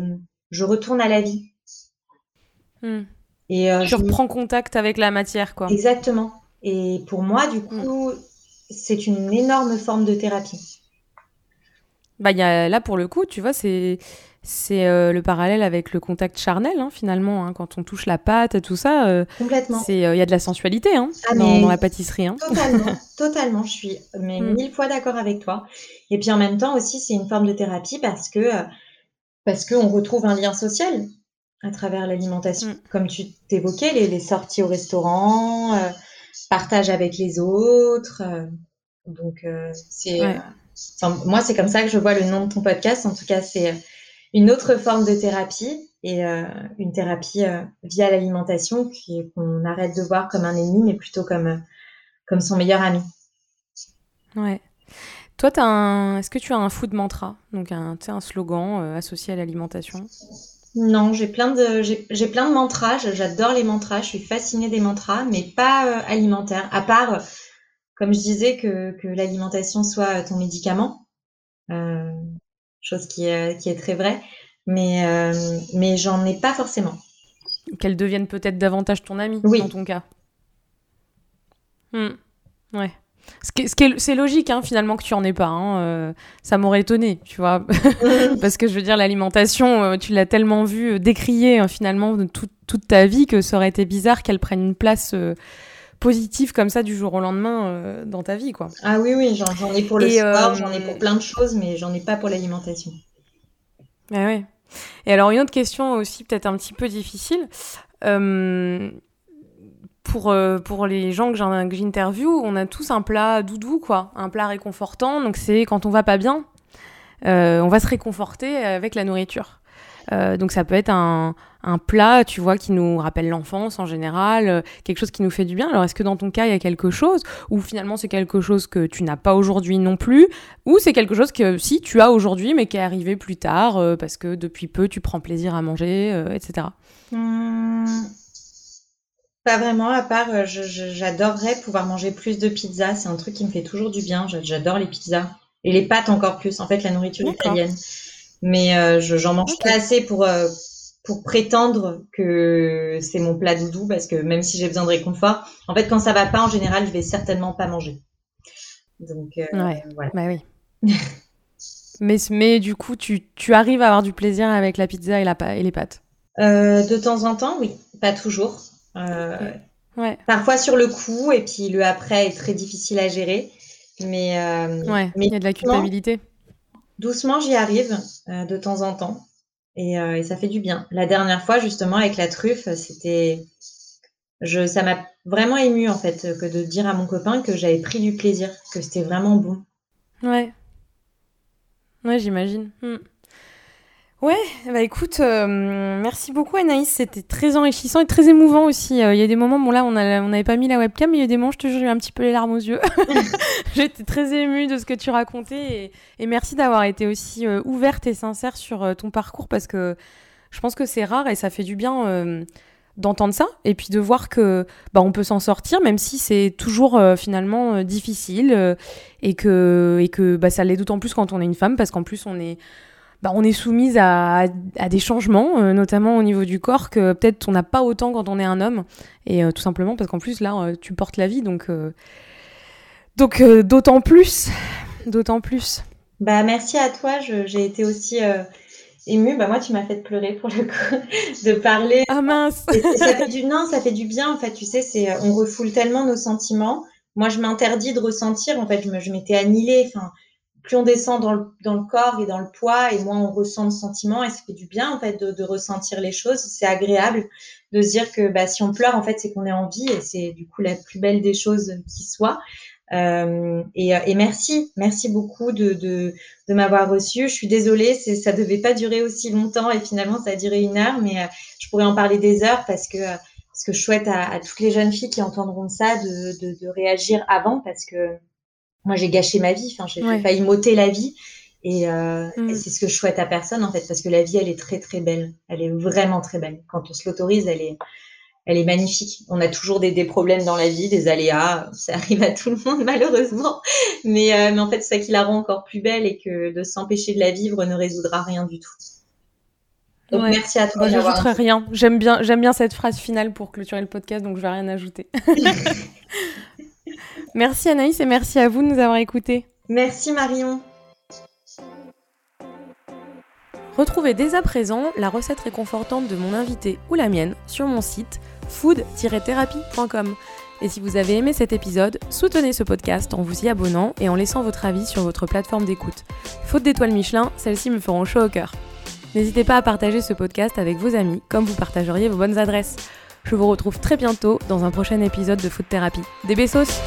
[SPEAKER 2] je retourne à la vie.
[SPEAKER 1] Mmh. Et euh, je reprends contact avec la matière, quoi.
[SPEAKER 2] Exactement. Et pour moi, du mmh. coup, c'est une énorme forme de thérapie.
[SPEAKER 1] Bah, y a, là, pour le coup, tu vois, c'est c'est euh, le parallèle avec le contact charnel, hein, finalement. Hein, quand on touche la pâte, et tout ça. Euh. Il euh, y a de la sensualité hein, ah, dans, la pâtisserie. Hein.
[SPEAKER 2] Totalement, totalement. Je suis mais mm. mille fois d'accord avec toi. Et puis en même temps aussi, c'est une forme de thérapie parce que parce qu'on retrouve un lien social à travers l'alimentation. Mm. Comme tu t'évoquais, les, les, sorties au restaurant, partage avec les autres. donc c'est moi, c'est comme ça que je vois le nom de ton podcast. En tout cas, c'est euh, une autre forme de thérapie et euh, une thérapie euh, via l'alimentation qu'on arrête de voir comme un ennemi, mais plutôt comme, comme son meilleur ami.
[SPEAKER 1] Ouais. Toi, un... est-ce que tu as un food mantra, donc un, un slogan associé à l'alimentation?
[SPEAKER 2] Non, j'ai plein de j'ai plein de mantras. J'adore les mantras. Je suis fascinée des mantras, mais pas alimentaires. À part comme je disais, que, que l'alimentation soit ton médicament, euh, chose qui est, qui est très vraie, mais, euh, mais j'en ai pas forcément.
[SPEAKER 1] Qu'elle devienne peut-être davantage ton amie dans ton cas. Hmm. Ouais. C'est logique hein, finalement que tu en aies pas. Hein. Euh, ça m'aurait étonné, tu vois. Parce que je veux dire, l'alimentation, euh, tu l'as tellement vu euh, décrier finalement toute ta vie que ça aurait été bizarre qu'elle prenne une place positif comme ça du jour au lendemain euh, dans ta vie, quoi.
[SPEAKER 2] Ah oui, oui, j'en ai pour le sport, j'en ai pour plein de choses, mais j'en ai pas pour l'alimentation.
[SPEAKER 1] Ah ouais. Et alors une autre question aussi peut-être un petit peu difficile. Euh, pour, euh, pour les gens que j'interviewe, on a tous un plat doudou, quoi, un plat réconfortant. Donc c'est quand on va pas bien, on va se réconforter avec la nourriture. Euh, donc ça peut être un, un, plat, tu vois, qui nous rappelle l'enfance en général, euh, quelque chose qui nous fait du bien. Alors est-ce que dans ton cas, il y a quelque chose, ou finalement c'est quelque chose que tu n'as pas aujourd'hui non plus, ou c'est quelque chose que si tu as aujourd'hui, mais qui est arrivé plus tard, euh, parce que depuis peu tu prends plaisir à manger, etc.
[SPEAKER 2] Mmh. Pas vraiment, à part j'adorerais pouvoir manger plus de pizza. C'est un truc qui me fait toujours du bien. J'adore les pizzas et les pâtes encore plus. En fait, la nourriture italienne. Mais euh, j'en mange pas assez pour euh, pour prétendre que c'est mon plat doudou parce que même si j'ai besoin de réconfort, en fait, quand ça va pas, en général, je vais certainement pas manger.
[SPEAKER 1] Donc ouais. voilà. Bah oui. mais mais du coup, tu tu arrives à avoir du plaisir avec la pizza et la et les pâtes?
[SPEAKER 2] de temps en temps, oui, pas toujours. Euh, ouais. Parfois sur le coup, et puis le après est très difficile à gérer. Mais,
[SPEAKER 1] euh, ouais, il y a de la culpabilité.
[SPEAKER 2] Doucement, j'y arrive euh, de temps en temps. Et, et, ça fait du bien. La dernière fois, justement, avec la truffe, c'était. Je, ça m'a vraiment ému, en fait, que de dire à mon copain que j'avais pris du plaisir, que c'était vraiment bon.
[SPEAKER 1] Ouais. Ouais, j'imagine. Hmm. Ouais, bah écoute, euh, merci beaucoup Anaïs, c'était très enrichissant et très émouvant aussi. Euh, il y a des moments, bon là on n'avait pas mis la webcam, mais il y a des moments, je te jure, j'ai eu un petit peu les larmes aux yeux. J'étais très émue de ce que tu racontais et, merci d'avoir été aussi euh, ouverte et sincère sur ton parcours parce que je pense que c'est rare et ça fait du bien d'entendre ça et puis de voir que bah, on peut s'en sortir même si c'est toujours finalement difficile et que, et que bah, ça l'est d'autant plus quand on est une femme parce qu'en plus on est bah, on est soumise à, des changements, euh, notamment au niveau du corps, que peut-être on n'a pas autant quand on est un homme. Et euh, tout simplement parce qu'en plus, là, euh, tu portes la vie, donc, donc d'autant plus. D'autant plus.
[SPEAKER 2] Bah, merci à toi, j'ai été aussi émue. Bah, moi, tu m'as fait pleurer pour le coup, de parler.
[SPEAKER 1] Ah mince
[SPEAKER 2] ça fait du, Non, ça fait du bien, en fait. Tu sais, c'est on refoule tellement nos sentiments. Moi, je m'interdis de ressentir. En fait, je m'étais annihilée. Enfin, plus on descend dans le, dans le, corps et dans le poids, et moins on ressent de sentiments, et ça fait du bien en fait de, de ressentir les choses. C'est agréable de se dire que bah, si on pleure, en fait, c'est qu'on est en vie, et c'est du coup la plus belle des choses qui soit. Euh, et, et, merci, merci beaucoup de, de, de m'avoir reçu. Je suis désolée, ça devait pas durer aussi longtemps, et finalement ça a duré une heure, mais euh, je pourrais en parler des heures parce que parce que je souhaite à, à, toutes les jeunes filles qui entendront ça de, de, de réagir avant parce que moi j'ai gâché ma vie, enfin j'ai failli m'ôter la vie. Euh, mm. Et, c'est ce que je souhaite à personne en fait, parce que la vie elle est très très belle, elle est vraiment très belle. Quand on se l'autorise, elle est, elle est magnifique. On a toujours des, des, problèmes dans la vie, des aléas, ça arrive à tout le monde malheureusement, mais, euh, mais en fait c'est ça qui la rend encore plus belle et que de s'empêcher de la vivre ne résoudra rien du tout.
[SPEAKER 1] Donc merci à toi. Moi, j'ajouterai rien. J'aime bien, j'aime bien cette phrase finale pour clôturer le podcast, donc je vais rien ajouter. Merci Anaïs et merci à vous de nous avoir écoutés.
[SPEAKER 2] Merci Marion.
[SPEAKER 1] Retrouvez dès à présent la recette réconfortante de mon invité ou la mienne sur mon site food-thérapie.com. Et si vous avez aimé cet épisode, soutenez ce podcast en vous y abonnant et en laissant votre avis sur votre plateforme d'écoute. Faute d'étoiles Michelin, celles-ci me feront chaud au cœur. N'hésitez pas à partager ce podcast avec vos amis, comme vous partageriez vos bonnes adresses. Je vous retrouve très bientôt dans un prochain épisode de Food Thérapie. Des bessos